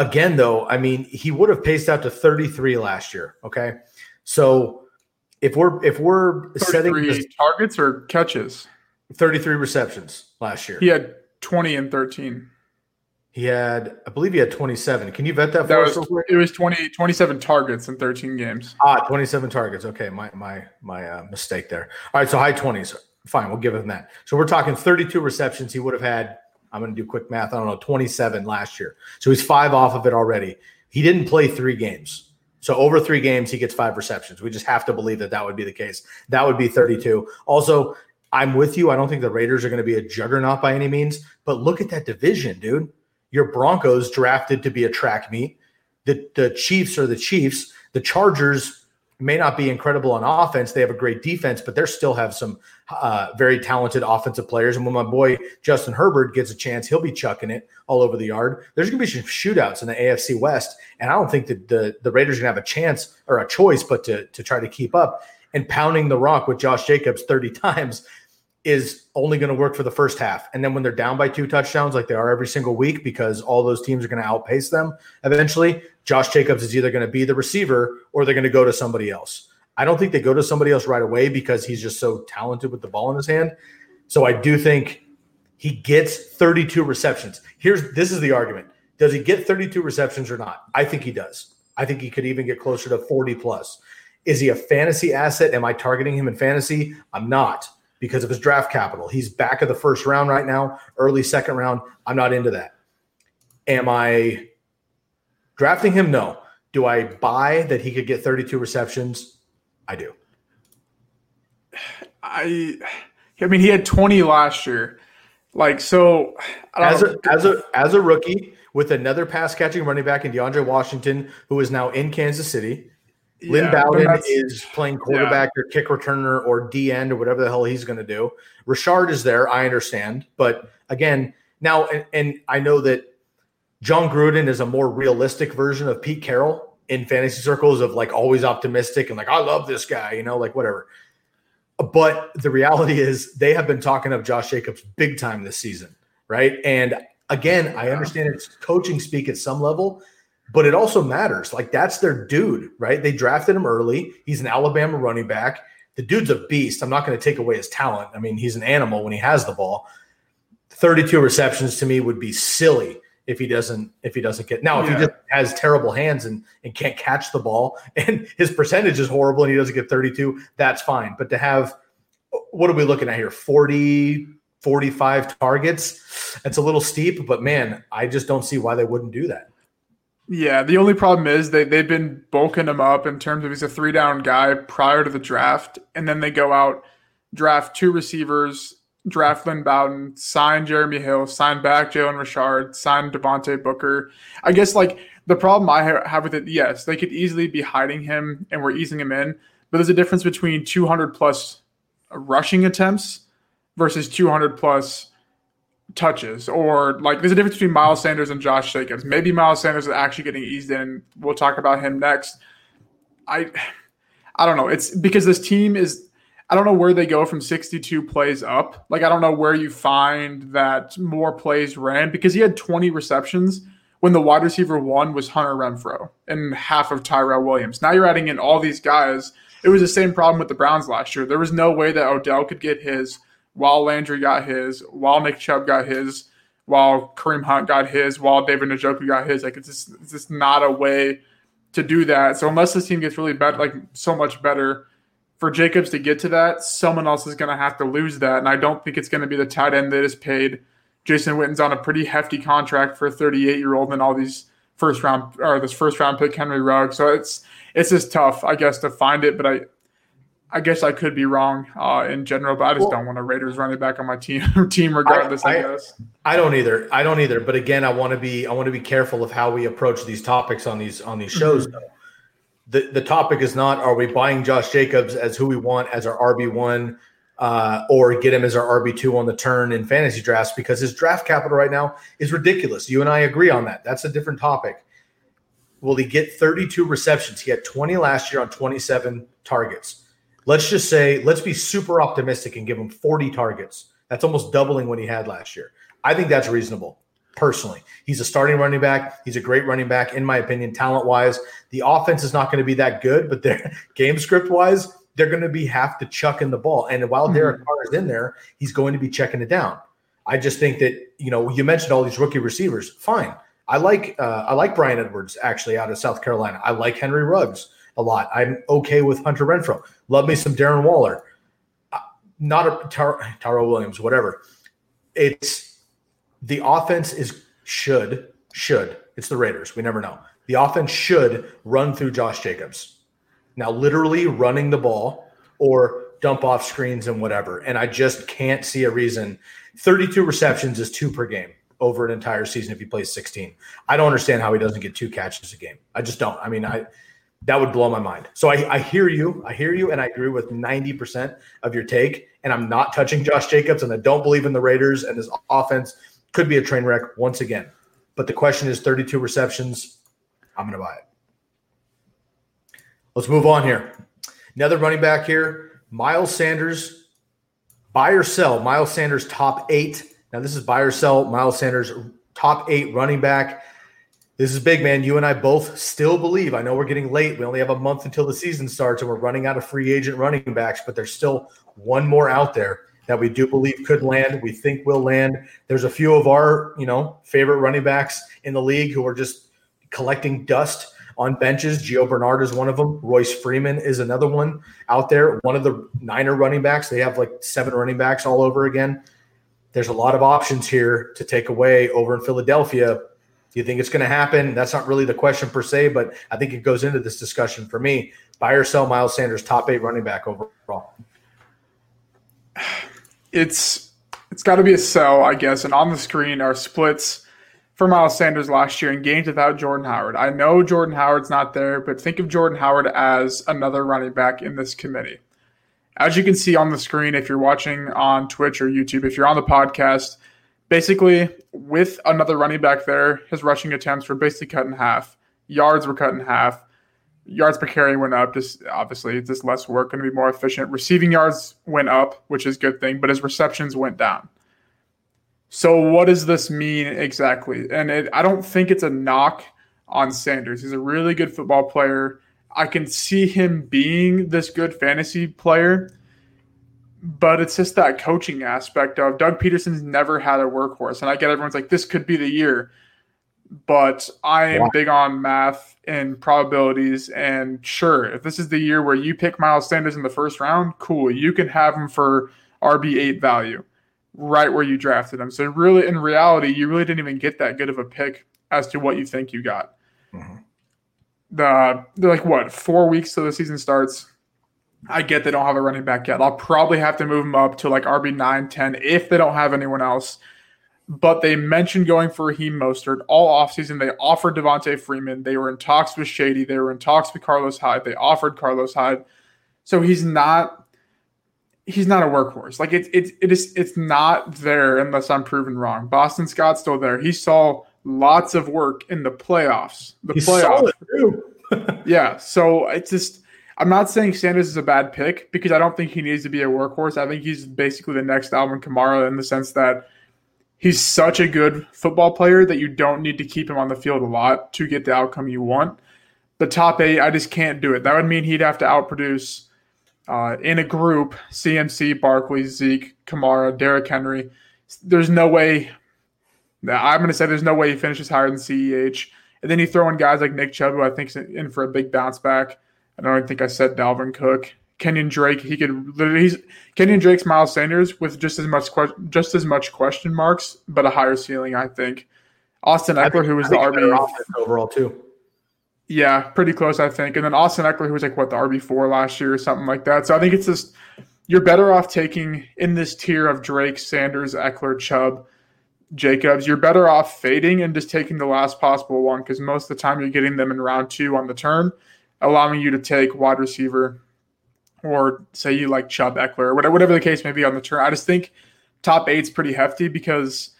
S2: Again, though, I mean, he would have paced out to 33 last year. Okay, so if we're if we're setting
S1: this, targets or catches,
S2: 33 receptions last year.
S1: He had 20 and 13.
S2: He had, I believe he had 27. Can you vet that,
S1: that for was, us? It was 20, 27 targets in 13 games.
S2: Ah, 27 targets. Okay, my my my uh, mistake there. All right, so high 20s. Fine, we'll give him that. So we're talking 32 receptions. He would have had, I'm going to do quick math, I don't know, 27 last year. So he's five off of it already. He didn't play three games. So over three games, he gets five receptions. We just have to believe that that would be the case. That would be 32. Also, I'm with you. I don't think the Raiders are going to be a juggernaut by any means, but look at that division, dude. Your Broncos drafted to be a track meet. The, the Chiefs are the Chiefs. The Chargers may not be incredible on offense. They have a great defense, but they still have some uh, very talented offensive players. And when my boy Justin Herbert gets a chance, he'll be chucking it all over the yard. There's going to be some shootouts in the AFC West, and I don't think that the the Raiders are going to have a chance or a choice but to to try to keep up. And pounding the rock with Josh Jacobs 30 *laughs* times is only going to work for the first half. And then when they're down by two touchdowns, like they are every single week, because all those teams are going to outpace them eventually, Josh Jacobs is either going to be the receiver or they're going to go to somebody else. I don't think they go to somebody else right away because he's just so talented with the ball in his hand. So I do think he gets 32 receptions. Here's this is the argument. Does he get 32 receptions or not? I think he does. I think he could even get closer to 40 plus. Is he a fantasy asset? Am I targeting him in fantasy? I'm not because of his draft capital. He's back of the first round right now, early second round. I'm not into that. Am I drafting him? No. Do I buy that he could get 32 receptions? I do.
S1: I I mean he had 20 last year. Like so
S2: as a, as a as a rookie with another pass catching running back in DeAndre Washington who is now in Kansas City Lynn Bowden is playing quarterback yeah. or kick returner or D end or whatever the hell he's going to do. Richard is there, I understand, but again, now and, and, I know that Jon Gruden is a more realistic version of Pete Carroll in fantasy circles of like always optimistic and like I love this guy, you know, like whatever. But the reality is they have been talking of Josh Jacobs big time this season, right? And again, I understand it's coaching speak at some level, but it also matters. Like that's their dude, right? They drafted him early. He's an Alabama running back. The dude's a beast. I'm not going to take away his talent. I mean, he's an animal when he has the ball. 32 receptions to me would be silly if he doesn't if he doesn't get now if yeah. he just has terrible hands and and can't catch the ball *laughs* and his percentage is horrible and he doesn't get 32 that's fine but to have what are we looking at here 40 45 targets that's a little steep but man i just don't see why they wouldn't do that
S1: yeah, the only problem is they they've been bulking him up in terms of he's a three down guy prior to the draft, and then they go out, draft two receivers, draft Lynn Bowden, sign Jeremy Hill, sign back Jalen Richard, sign Devontae Booker. I guess like the problem I have with it, yes, they could easily be hiding him and we're easing him in, but there's a difference between 200 plus rushing attempts versus 200 plus touches or like there's a difference between Miles Sanders and Josh Jacobs. Maybe Miles Sanders is actually getting eased in. We'll talk about him next. I I don't know. It's because this team is I don't know where they go from 62 plays up. Like I don't know where you find that more plays ran because he had 20 receptions when the wide receiver one was Hunter Renfrow and half of Tyrell Williams. Now you're adding in all these guys. It was the same problem with the Browns last year. There was no way that Odell could get his while Landry got his, while Nick Chubb got his, while Kareem Hunt got his, while David Njoku got his. Like it's just it's just not a way to do that. So unless this team gets really better, like so much better, for Jacobs to get to that, someone else is going to have to lose that. And I don't think it's going to be the tight end that is paid. Jason Witten's on a pretty hefty contract for a 38 year old and all these first round or this first round pick Henry Rugg. So it's it's just tough, I guess, to find it. But I I guess I could be wrong uh, in general, but I just well, don't want a Raiders running back on my team *laughs* team regardless. I, I, I, guess
S2: I don't either. I don't either. But again, I want to be I want to be careful of how we approach these topics on these on these shows. Mm-hmm. The the topic is not are we buying Josh Jacobs as who we want as our RB one uh, or get him as our RB two on the turn in fantasy drafts because his draft capital right now is ridiculous. You and I agree on that. That's a different topic. Will he get 32 receptions? He had 20 last year on 27 targets. Let's just say, let's be super optimistic and give him 40 targets. That's almost doubling what he had last year. I think that's reasonable personally. He's a starting running back. He's a great running back, in my opinion, talent wise. The offense is not going to be that good, but their *laughs* game script wise, they're going to be have to chuck in the ball. And while mm-hmm. Derek Carr is in there, he's going to be checking it down. I just think that, you know, you mentioned all these rookie receivers. Fine. I like uh, I like Bryan Edwards actually out of South Carolina. I like Henry Ruggs a lot. I'm okay with Hunter Renfrow. Love me some Darren Waller. Uh, not a Tar- Taro Williams, whatever. It's the offense is should should. It's the Raiders. We never know. The offense should run through Josh Jacobs. Now, literally running the ball or dump off screens and whatever. And I just can't see a reason. 32 receptions is two per game over an entire season if he plays 16. I don't understand how he doesn't get two catches a game. I just don't. I mean, I that would blow my mind. So I, I hear you. I hear you, and I agree with 90% of your take. And I'm not touching Josh Jacobs, and I don't believe in the Raiders, and his offense could be a train wreck once again. But the question is 32 receptions. I'm going to buy it. Let's move on here. Another running back here, Miles Sanders. Buy or sell. Miles Sanders top eight now, this is buy or sell Miles Sanders, top eight running back. This is big, man. You and I both still believe. I know we're getting late. We only have a month until the season starts, and we're running out of free agent running backs, but there's still one more out there that we do believe could land. We think will land. There's a few of our, you know, favorite running backs in the league who are just collecting dust on benches. Gio Bernard is one of them. Royce Freeman is another one out there. One of the Niner running backs. They have like seven running backs all over again there's a lot of options here to take away over in Philadelphia. Do you think it's going to happen? That's not really the question per se, but I think it goes into this discussion for me. Buy or sell Miles Sanders, top eight running back overall.
S1: It's it's got to be a sell, I guess. And on the screen are splits for Miles Sanders last year in games without Jordan Howard. I know Jordan Howard's not there, but think of Jordan Howard as another running back in this committee. As you can see on the screen, if you're watching on Twitch or YouTube, if you're on the podcast, basically with another running back there, his rushing attempts were basically cut in half. Yards were cut in half. Yards per carry went up. Just obviously, just less work, going to be more efficient. Receiving yards went up, which is a good thing, but his receptions went down. So, what does this mean exactly? And it, I don't think it's a knock on Sanders. He's a really good football player. I can see him being this good fantasy player, but it's just that coaching aspect of Doug Pederson's never had a workhorse. And I get everyone's like, this could be the year. But I am yeah. big on math and probabilities. And sure, if this is the year where you pick Miles Sanders in the first round, cool. You can have him for RB8 value right where you drafted him. So, really, in reality, you really didn't even get that good of a pick as to what you think you got. Mm-hmm the they're like what four weeks till the season starts. I get they don't have a running back yet. I'll probably have to move them up to like RB 9, 10 if they don't have anyone else. But they mentioned going for Raheem Mostert all offseason. They offered Devonta Freeman. They were in talks with Shady. They were in talks with Carlos Hyde. They offered Carlos Hyde. So he's not he's not a workhorse. Like it's it's it is it's not there unless I'm proven wrong. Boston Scott's still there. He saw lots of work in the playoffs. The He's playoffs. *laughs* yeah. So it's just I'm not saying Sanders is a bad pick because I don't think he needs to be a workhorse. I think he's basically the next Alvin Kamara in the sense that he's such a good football player that you don't need to keep him on the field a lot to get the outcome you want. The top eight, I just can't do it. That would mean he'd have to outproduce uh, in a group CMC, Barkley, Zeke, Kamara, Derrick Henry. There's no way I'm going to say there's no way he finishes higher than CEH. And then you throw in guys like Nick Chubb, who I think is in for a big bounce back. I don't think I said Dalvin Cook. Kenyon Drake, he could literally he's Kenyon Drake's Miles Sanders with just as much just as much question marks, but a higher ceiling, I think. Austin Ekeler, who was the RB
S2: overall too.
S1: Yeah, pretty close, I think. And then Austin Ekeler, who was like what the RB four last year or something like that. So I think it's just you're better off taking in this tier of Drake, Sanders, Ekeler, Chubb, Jacobs. You're better off fading and just taking the last possible one because most of the time you're getting them in round two on the turn, allowing you to take wide receiver or say you like Chubb Ekeler, or whatever, whatever the case may be on the turn. I just think top eight's pretty hefty because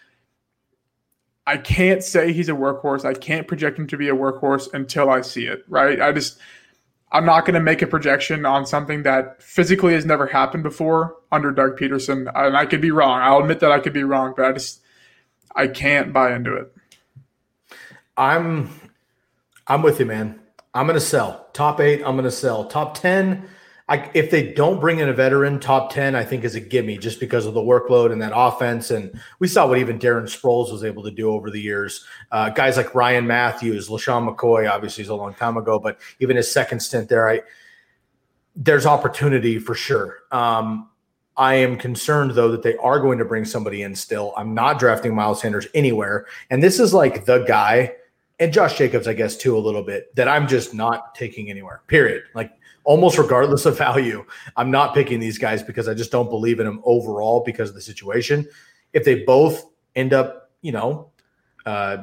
S1: I can't say he's a workhorse. I can't project him to be a workhorse until I see it, right? I just I'm not going to make a projection on something that physically has never happened before under Doug Pederson. And I could be wrong. I'll admit that I could be wrong, but I just I can't buy into it.
S2: I'm I'm with you, man. I'm going to sell. Top 8, I'm going to sell. Top 10 I, if they don't bring in a veteran, top 10, I think is a gimme just because of the workload and that offense. And we saw what even Darren Sproles was able to do over the years. Uh, guys like Ryan Mathews, LeSean McCoy, obviously is a long time ago, but even his second stint there, I, there's opportunity for sure. Um, I am concerned though that they are going to bring somebody in still. I'm not drafting Miles Sanders anywhere. And this is like the guy, and Josh Jacobs, I guess, too, a little bit, that I'm just not taking anywhere. Period. Like almost regardless of value. I'm not picking these guys because I just don't believe in them overall because of the situation. If they both end up, you know, uh,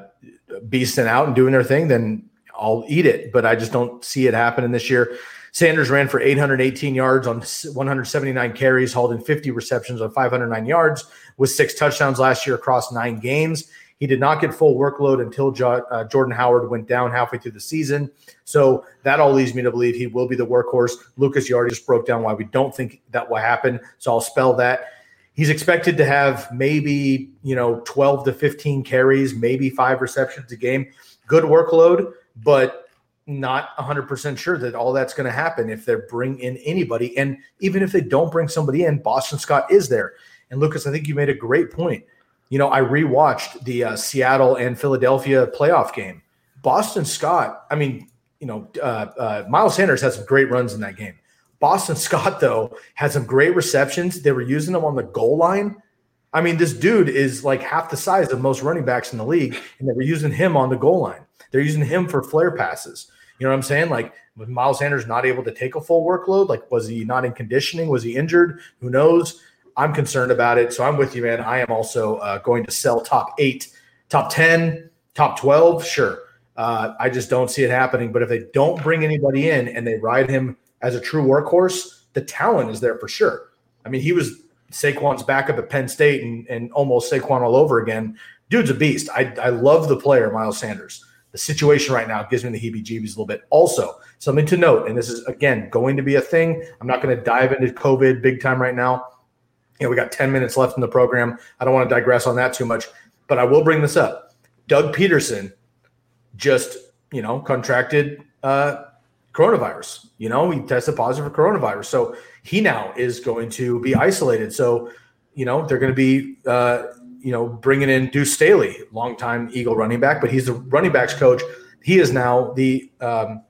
S2: beasting out and doing their thing, then I'll eat it. But I just don't see it happening this year. Sanders ran for 818 yards on 179 carries, hauled in 50 receptions on 509 yards, with six touchdowns last year across nine games. He did not get full workload until jo- uh, Jordan Howard went down halfway through the season. So that all leads me to believe he will be the workhorse. Lucas, you already just broke down why we don't think that will happen. So I'll spell that. He's expected to have maybe, you know, 12 to 15 carries, maybe five receptions a game. Good workload, but not 100% sure that all that's going to happen if they bring in anybody. And even if they don't bring somebody in, Boston Scott is there. And Lucas, I think you made a great point you know, I rewatched the uh, Seattle and Philadelphia playoff game. Boston Scott, I mean, you know, uh, uh, Miles Sanders had some great runs in that game. Boston *laughs* Scott, though, had some great receptions. They were using him on the goal line. I mean, this dude is like half the size of most running backs in the league, and they were using him on the goal line. They're using him for flare passes. You know what I'm saying? Like, was Miles Sanders not able to take a full workload? Like, was he not in conditioning? Was he injured? Who knows? I'm concerned about it. So I'm with you, man. I am also uh, going to sell top eight, top 10, top 12. Sure. Uh, I just don't see it happening. But if they don't bring anybody in and they ride him as a true workhorse, the talent is there for sure. I mean, he was Saquon's backup at Penn State and, and almost Saquon all over again. Dude's a beast. I, I love the player, Miles Sanders. The situation right now gives me the heebie jeebies a little bit. Also, something to note, and this is, again, going to be a thing. I'm not going to dive into COVID big time right now you know, we got 10 minutes left in the program. I don't want to digress on that too much, but I will bring this up. Doug Pederson just, you know, contracted uh, coronavirus. You know, he tested positive for coronavirus. So he now is going to be isolated. So, you know, they're going to be, uh, you know, bringing in Deuce Staley, longtime Eagle running back, but he's the running backs coach. He is now the um,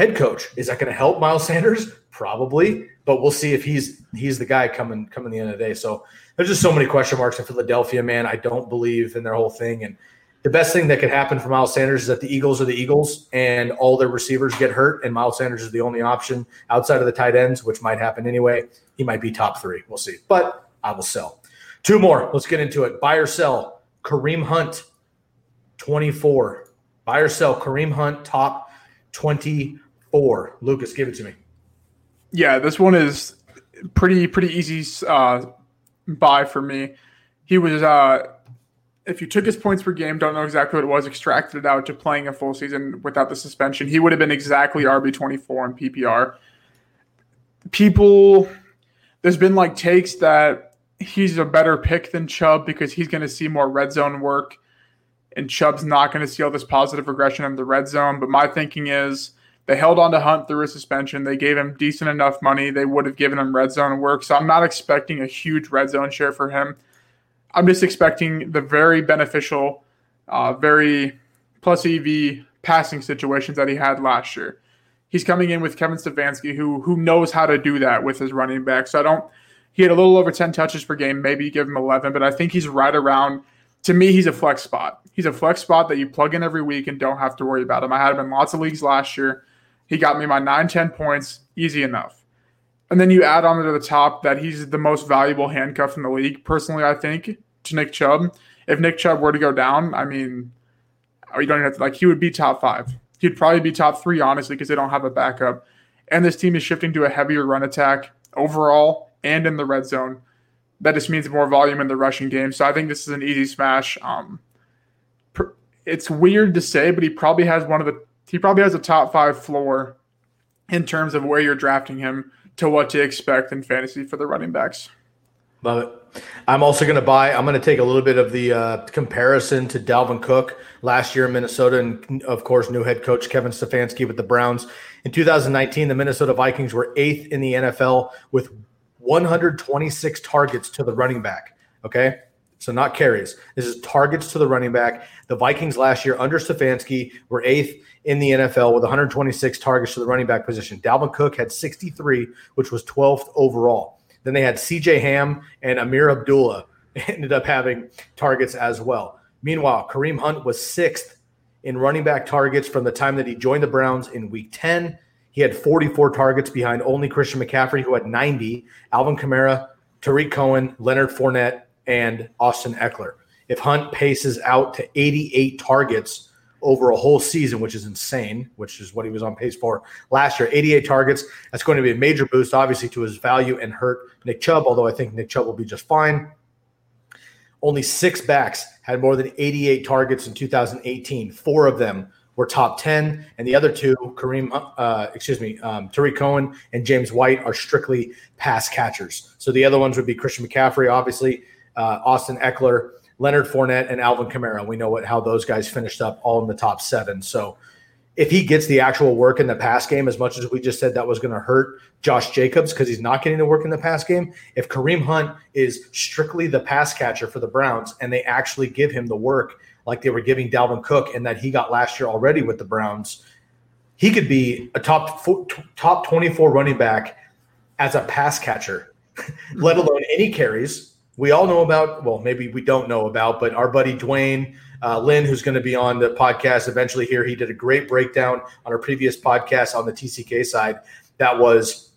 S2: head coach. Is that going to help Miles Sanders? Probably but we'll see if he's he's the guy coming coming the end of the day. So there's just so many question marks in Philadelphia, man. I don't believe in their whole thing. And the best thing that could happen for Miles Sanders is that the Eagles are the Eagles and all their receivers get hurt, and Miles Sanders is the only option outside of the tight ends, which might happen anyway. He might be top three. We'll see. But I will sell. Two more. Let's get into it. Buy or sell. Kareem Hunt, 24. Buy or sell. Kareem Hunt, top 24. Lucas, give it to me.
S1: Yeah, this one is pretty pretty easy uh, buy for me. He was uh, if you took his points per game, don't know exactly what it was, extracted it out to playing a full season without the suspension, he would have been exactly RB twenty four in PPR. People, there's been like takes that he's a better pick than Chubb because he's going to see more red zone work, and Chubb's not going to see all this positive regression in the red zone. But my thinking is they held on to Hunt through a suspension. They gave him decent enough money. They would have given him red zone work. So I'm not expecting a huge red zone share for him. I'm just expecting the very beneficial, uh, very plus EV passing situations that he had last year. He's coming in with Kevin Stefanski, who who knows how to do that with his running back. So I don't. He had a little over 10 touches per game. Maybe give him 11, but I think he's right around. To me, he's a flex spot He's a flex spot that you plug in every week and don't have to worry about him. I had him in lots of leagues last year. He got me my 9, 10 points, easy enough. And then you add on to the top that he's the most valuable handcuff in the league, personally, I think, to Nick Chubb. If Nick Chubb were to go down, I mean, you don't even have to, like, he would be top five. He'd probably be top three, honestly, because they don't have a backup. And this team is shifting to a heavier run attack overall and in the red zone. That just means more volume in the rushing game. So I think this is an easy smash. Um, it's weird to say, but he probably has one of the he probably has a top five floor in terms of where you're drafting him to what to expect in fantasy for the running backs.
S2: Love it. I'm also going to buy. I'm going to take a little bit of the uh, comparison to Dalvin Cook last year in Minnesota, and of course, new head coach Kevin Stefanski with the Browns. In 2019, the Minnesota Vikings were eighth in the NFL with 126 targets to the running back. Okay, so not carries. This is targets to the running back. The Vikings last year under Stefanski were eighth in the NFL with 126 targets to the running back position. Dalvin Cook had 63, which was 12th overall. Then they had CJ Ham and Ameer Abdullah *laughs* ended up having targets as well. Meanwhile, Kareem Hunt was sixth in running back targets from the time that he joined the Browns in week 10. He had 44 targets behind only Christian McCaffrey, who had 90, Alvin Kamara, Tarik Cohen, Leonard Fournette, and Austin Ekeler. If Hunt paces out to 88 targets over a whole season, which is insane, which is what he was on pace for last year, 88 targets, that's going to be a major boost, obviously, to his value and hurt Nick Chubb, although I think Nick Chubb will be just fine. Only six backs had more than 88 targets in 2018. Four of them were top 10, and the other two, Kareem, uh, excuse me, um, Tarik Cohen and James White, are strictly pass catchers. So the other ones would be Christian McCaffrey, obviously, uh, Austin Ekeler, Leonard Fournette, and Alvin Kamara. We know what how those guys finished up all in the top seven. So if he gets the actual work in the pass game, as much as we just said that was going to hurt Josh Jacobs because he's not getting the work in the pass game, if Kareem Hunt is strictly the pass catcher for the Browns and they actually give him the work like they were giving Dalvin Cook and that he got last year already with the Browns, he could be a top top 24 running back as a pass catcher, *laughs* let alone any carries we all know about, well, maybe we don't know about, but our buddy Dwayne uh, Lynn, who's going to be on the podcast eventually here, he did a great breakdown on our previous podcast on the TCK side that was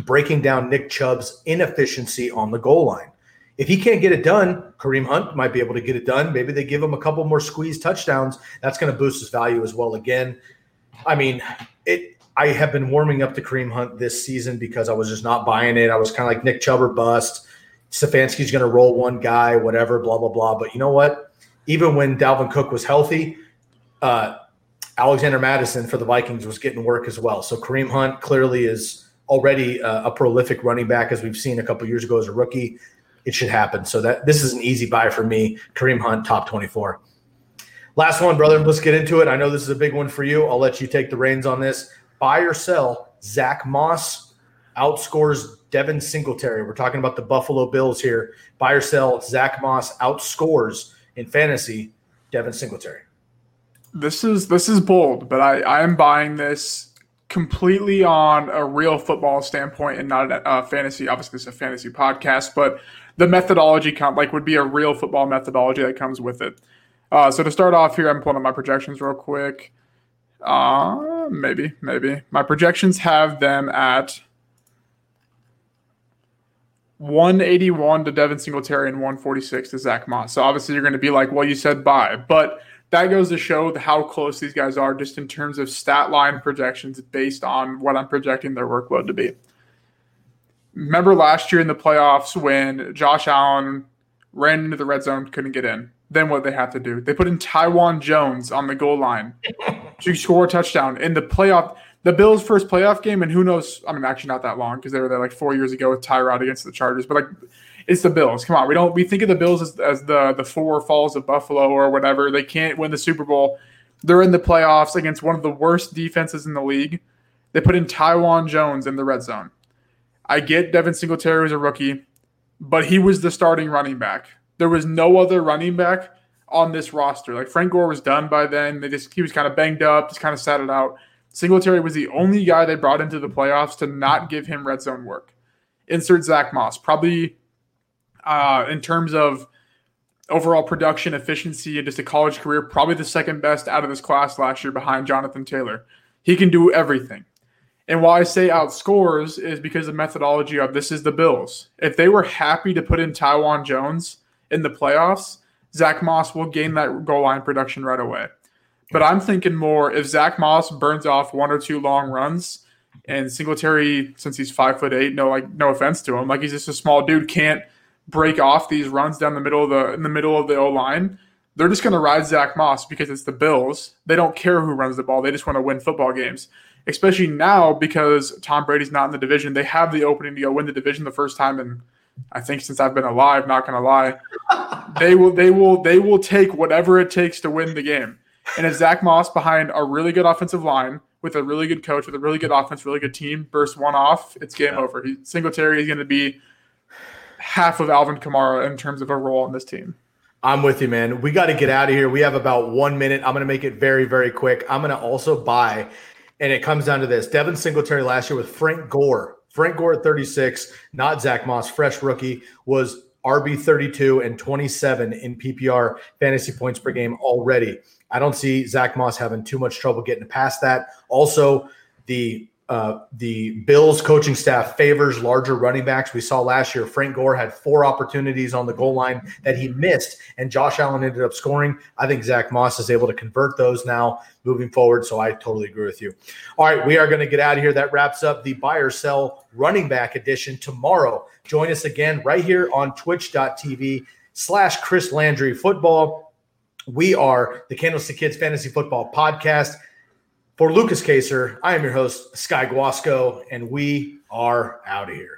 S2: breaking down Nick Chubb's inefficiency on the goal line. If he can't get it done, Kareem Hunt might be able to get it done. Maybe they give him a couple more squeeze touchdowns. That's going to boost his value as well. Again, I mean, it. I have been warming up to Kareem Hunt this season because I was just not buying it. I was kind of like Nick Chubb or bust. Stefanski's going to roll one guy, whatever, blah, blah, blah. But you know what? Even when Dalvin Cook was healthy, uh, Alexander Mattison for the Vikings was getting work as well. So Kareem Hunt clearly is already a prolific running back, as we've seen a couple years ago as a rookie. It should happen. So that this is an easy buy for me. Kareem Hunt, top 24. Last one, brother. Let's get into it. I know this is a big one for you. I'll let you take the reins on this. Buy or sell Zach Moss outscores Devin Singletary. We're talking about the Buffalo Bills here. Buy or sell, Zach Moss outscores in fantasy Devin Singletary.
S1: This is this is bold, but I, I am buying this completely on a real football standpoint and not a fantasy. Obviously, is a fantasy podcast, but the methodology com- like would be a real football methodology that comes with it. Uh, so to start off here, I'm pulling up my projections real quick. Uh, maybe, maybe my projections have them at 181 to Devin Singletary and 146 to Zach Moss. So obviously you're going to be like, well, you said bye, but that goes to show how close these guys are just in terms of stat line projections based on what I'm projecting their workload to be. Remember last year in the playoffs when Josh Allen ran into the red zone, couldn't get in. Then what they have to do? They put in Taiwan Jones on the goal line *laughs* to score a touchdown in the playoff the Bills' first playoff game, and who knows? I mean, actually, not that long because they were there like four years ago with Tyrod against the Chargers. But like, it's the Bills. Come on, we don't we think of the Bills as, as the the four falls of Buffalo or whatever. They can't win the Super Bowl. They're in the playoffs against one of the worst defenses in the league. They put in Taiwan Jones in the red zone. I get Devin Singletary was a rookie, but he was the starting running back. There was no other running back on this roster. Like Frank Gore was done by then. They just he was kind of banged up, just kind of sat it out. Singletary was the only guy they brought into the playoffs to not give him red zone work. Insert Zach Moss. Probably uh, in terms of overall production, efficiency, and just a college career, probably the second best out of this class last year behind Jonathan Taylor. He can do everything. And why I say outscores is because the methodology of this is the Bills. If they were happy to put in Taiwan Jones in the playoffs, Zach Moss will gain that goal line production right away. But I'm thinking more if Zach Moss burns off one or two long runs, and Singletary, since he's five foot eight, no like no offense to him, like he's just a small dude, can't break off these runs down the middle of the in the middle of the O line. They're just going to ride Zach Moss because it's the Bills. They don't care who runs the ball. They just want to win football games. Especially now because Tom Brady's not in the division. They have the opening to go win the division the first time in I think since I've been alive, not gonna lie. *laughs* they will they will they will take whatever it takes to win the game. And if Zack Moss behind a really good offensive line with a really good coach with a really good offense, really good team, burst one off, it's game yeah. over. He, Singletary is going to be half of Alvin Kamara in terms of a role on this team.
S2: I'm with you, man. We got to get out of here. We have about one minute. I'm going to make it very, very quick. I'm going to also buy, and it comes down to this Devin Singletary last year with Frank Gore. Frank Gore at 36, not Zack Moss, fresh rookie, was RB 32 and 27 in PPR fantasy points per game already. I don't see Zack Moss having too much trouble getting past that. Also, the uh, the Bills coaching staff favors larger running backs. We saw last year Frank Gore had four opportunities on the goal line that he missed, and Josh Allen ended up scoring. I think Zack Moss is able to convert those now moving forward. So I totally agree with you. All right, we are going to get out of here. That wraps up the buy or sell running back edition tomorrow. Join us again right here on twitch.tv slash Chris Landry football. We are the Candlestick Kids Fantasy Football Podcast. For Lucas Kacer, I am your host, Sky Guasco, and we are out of here.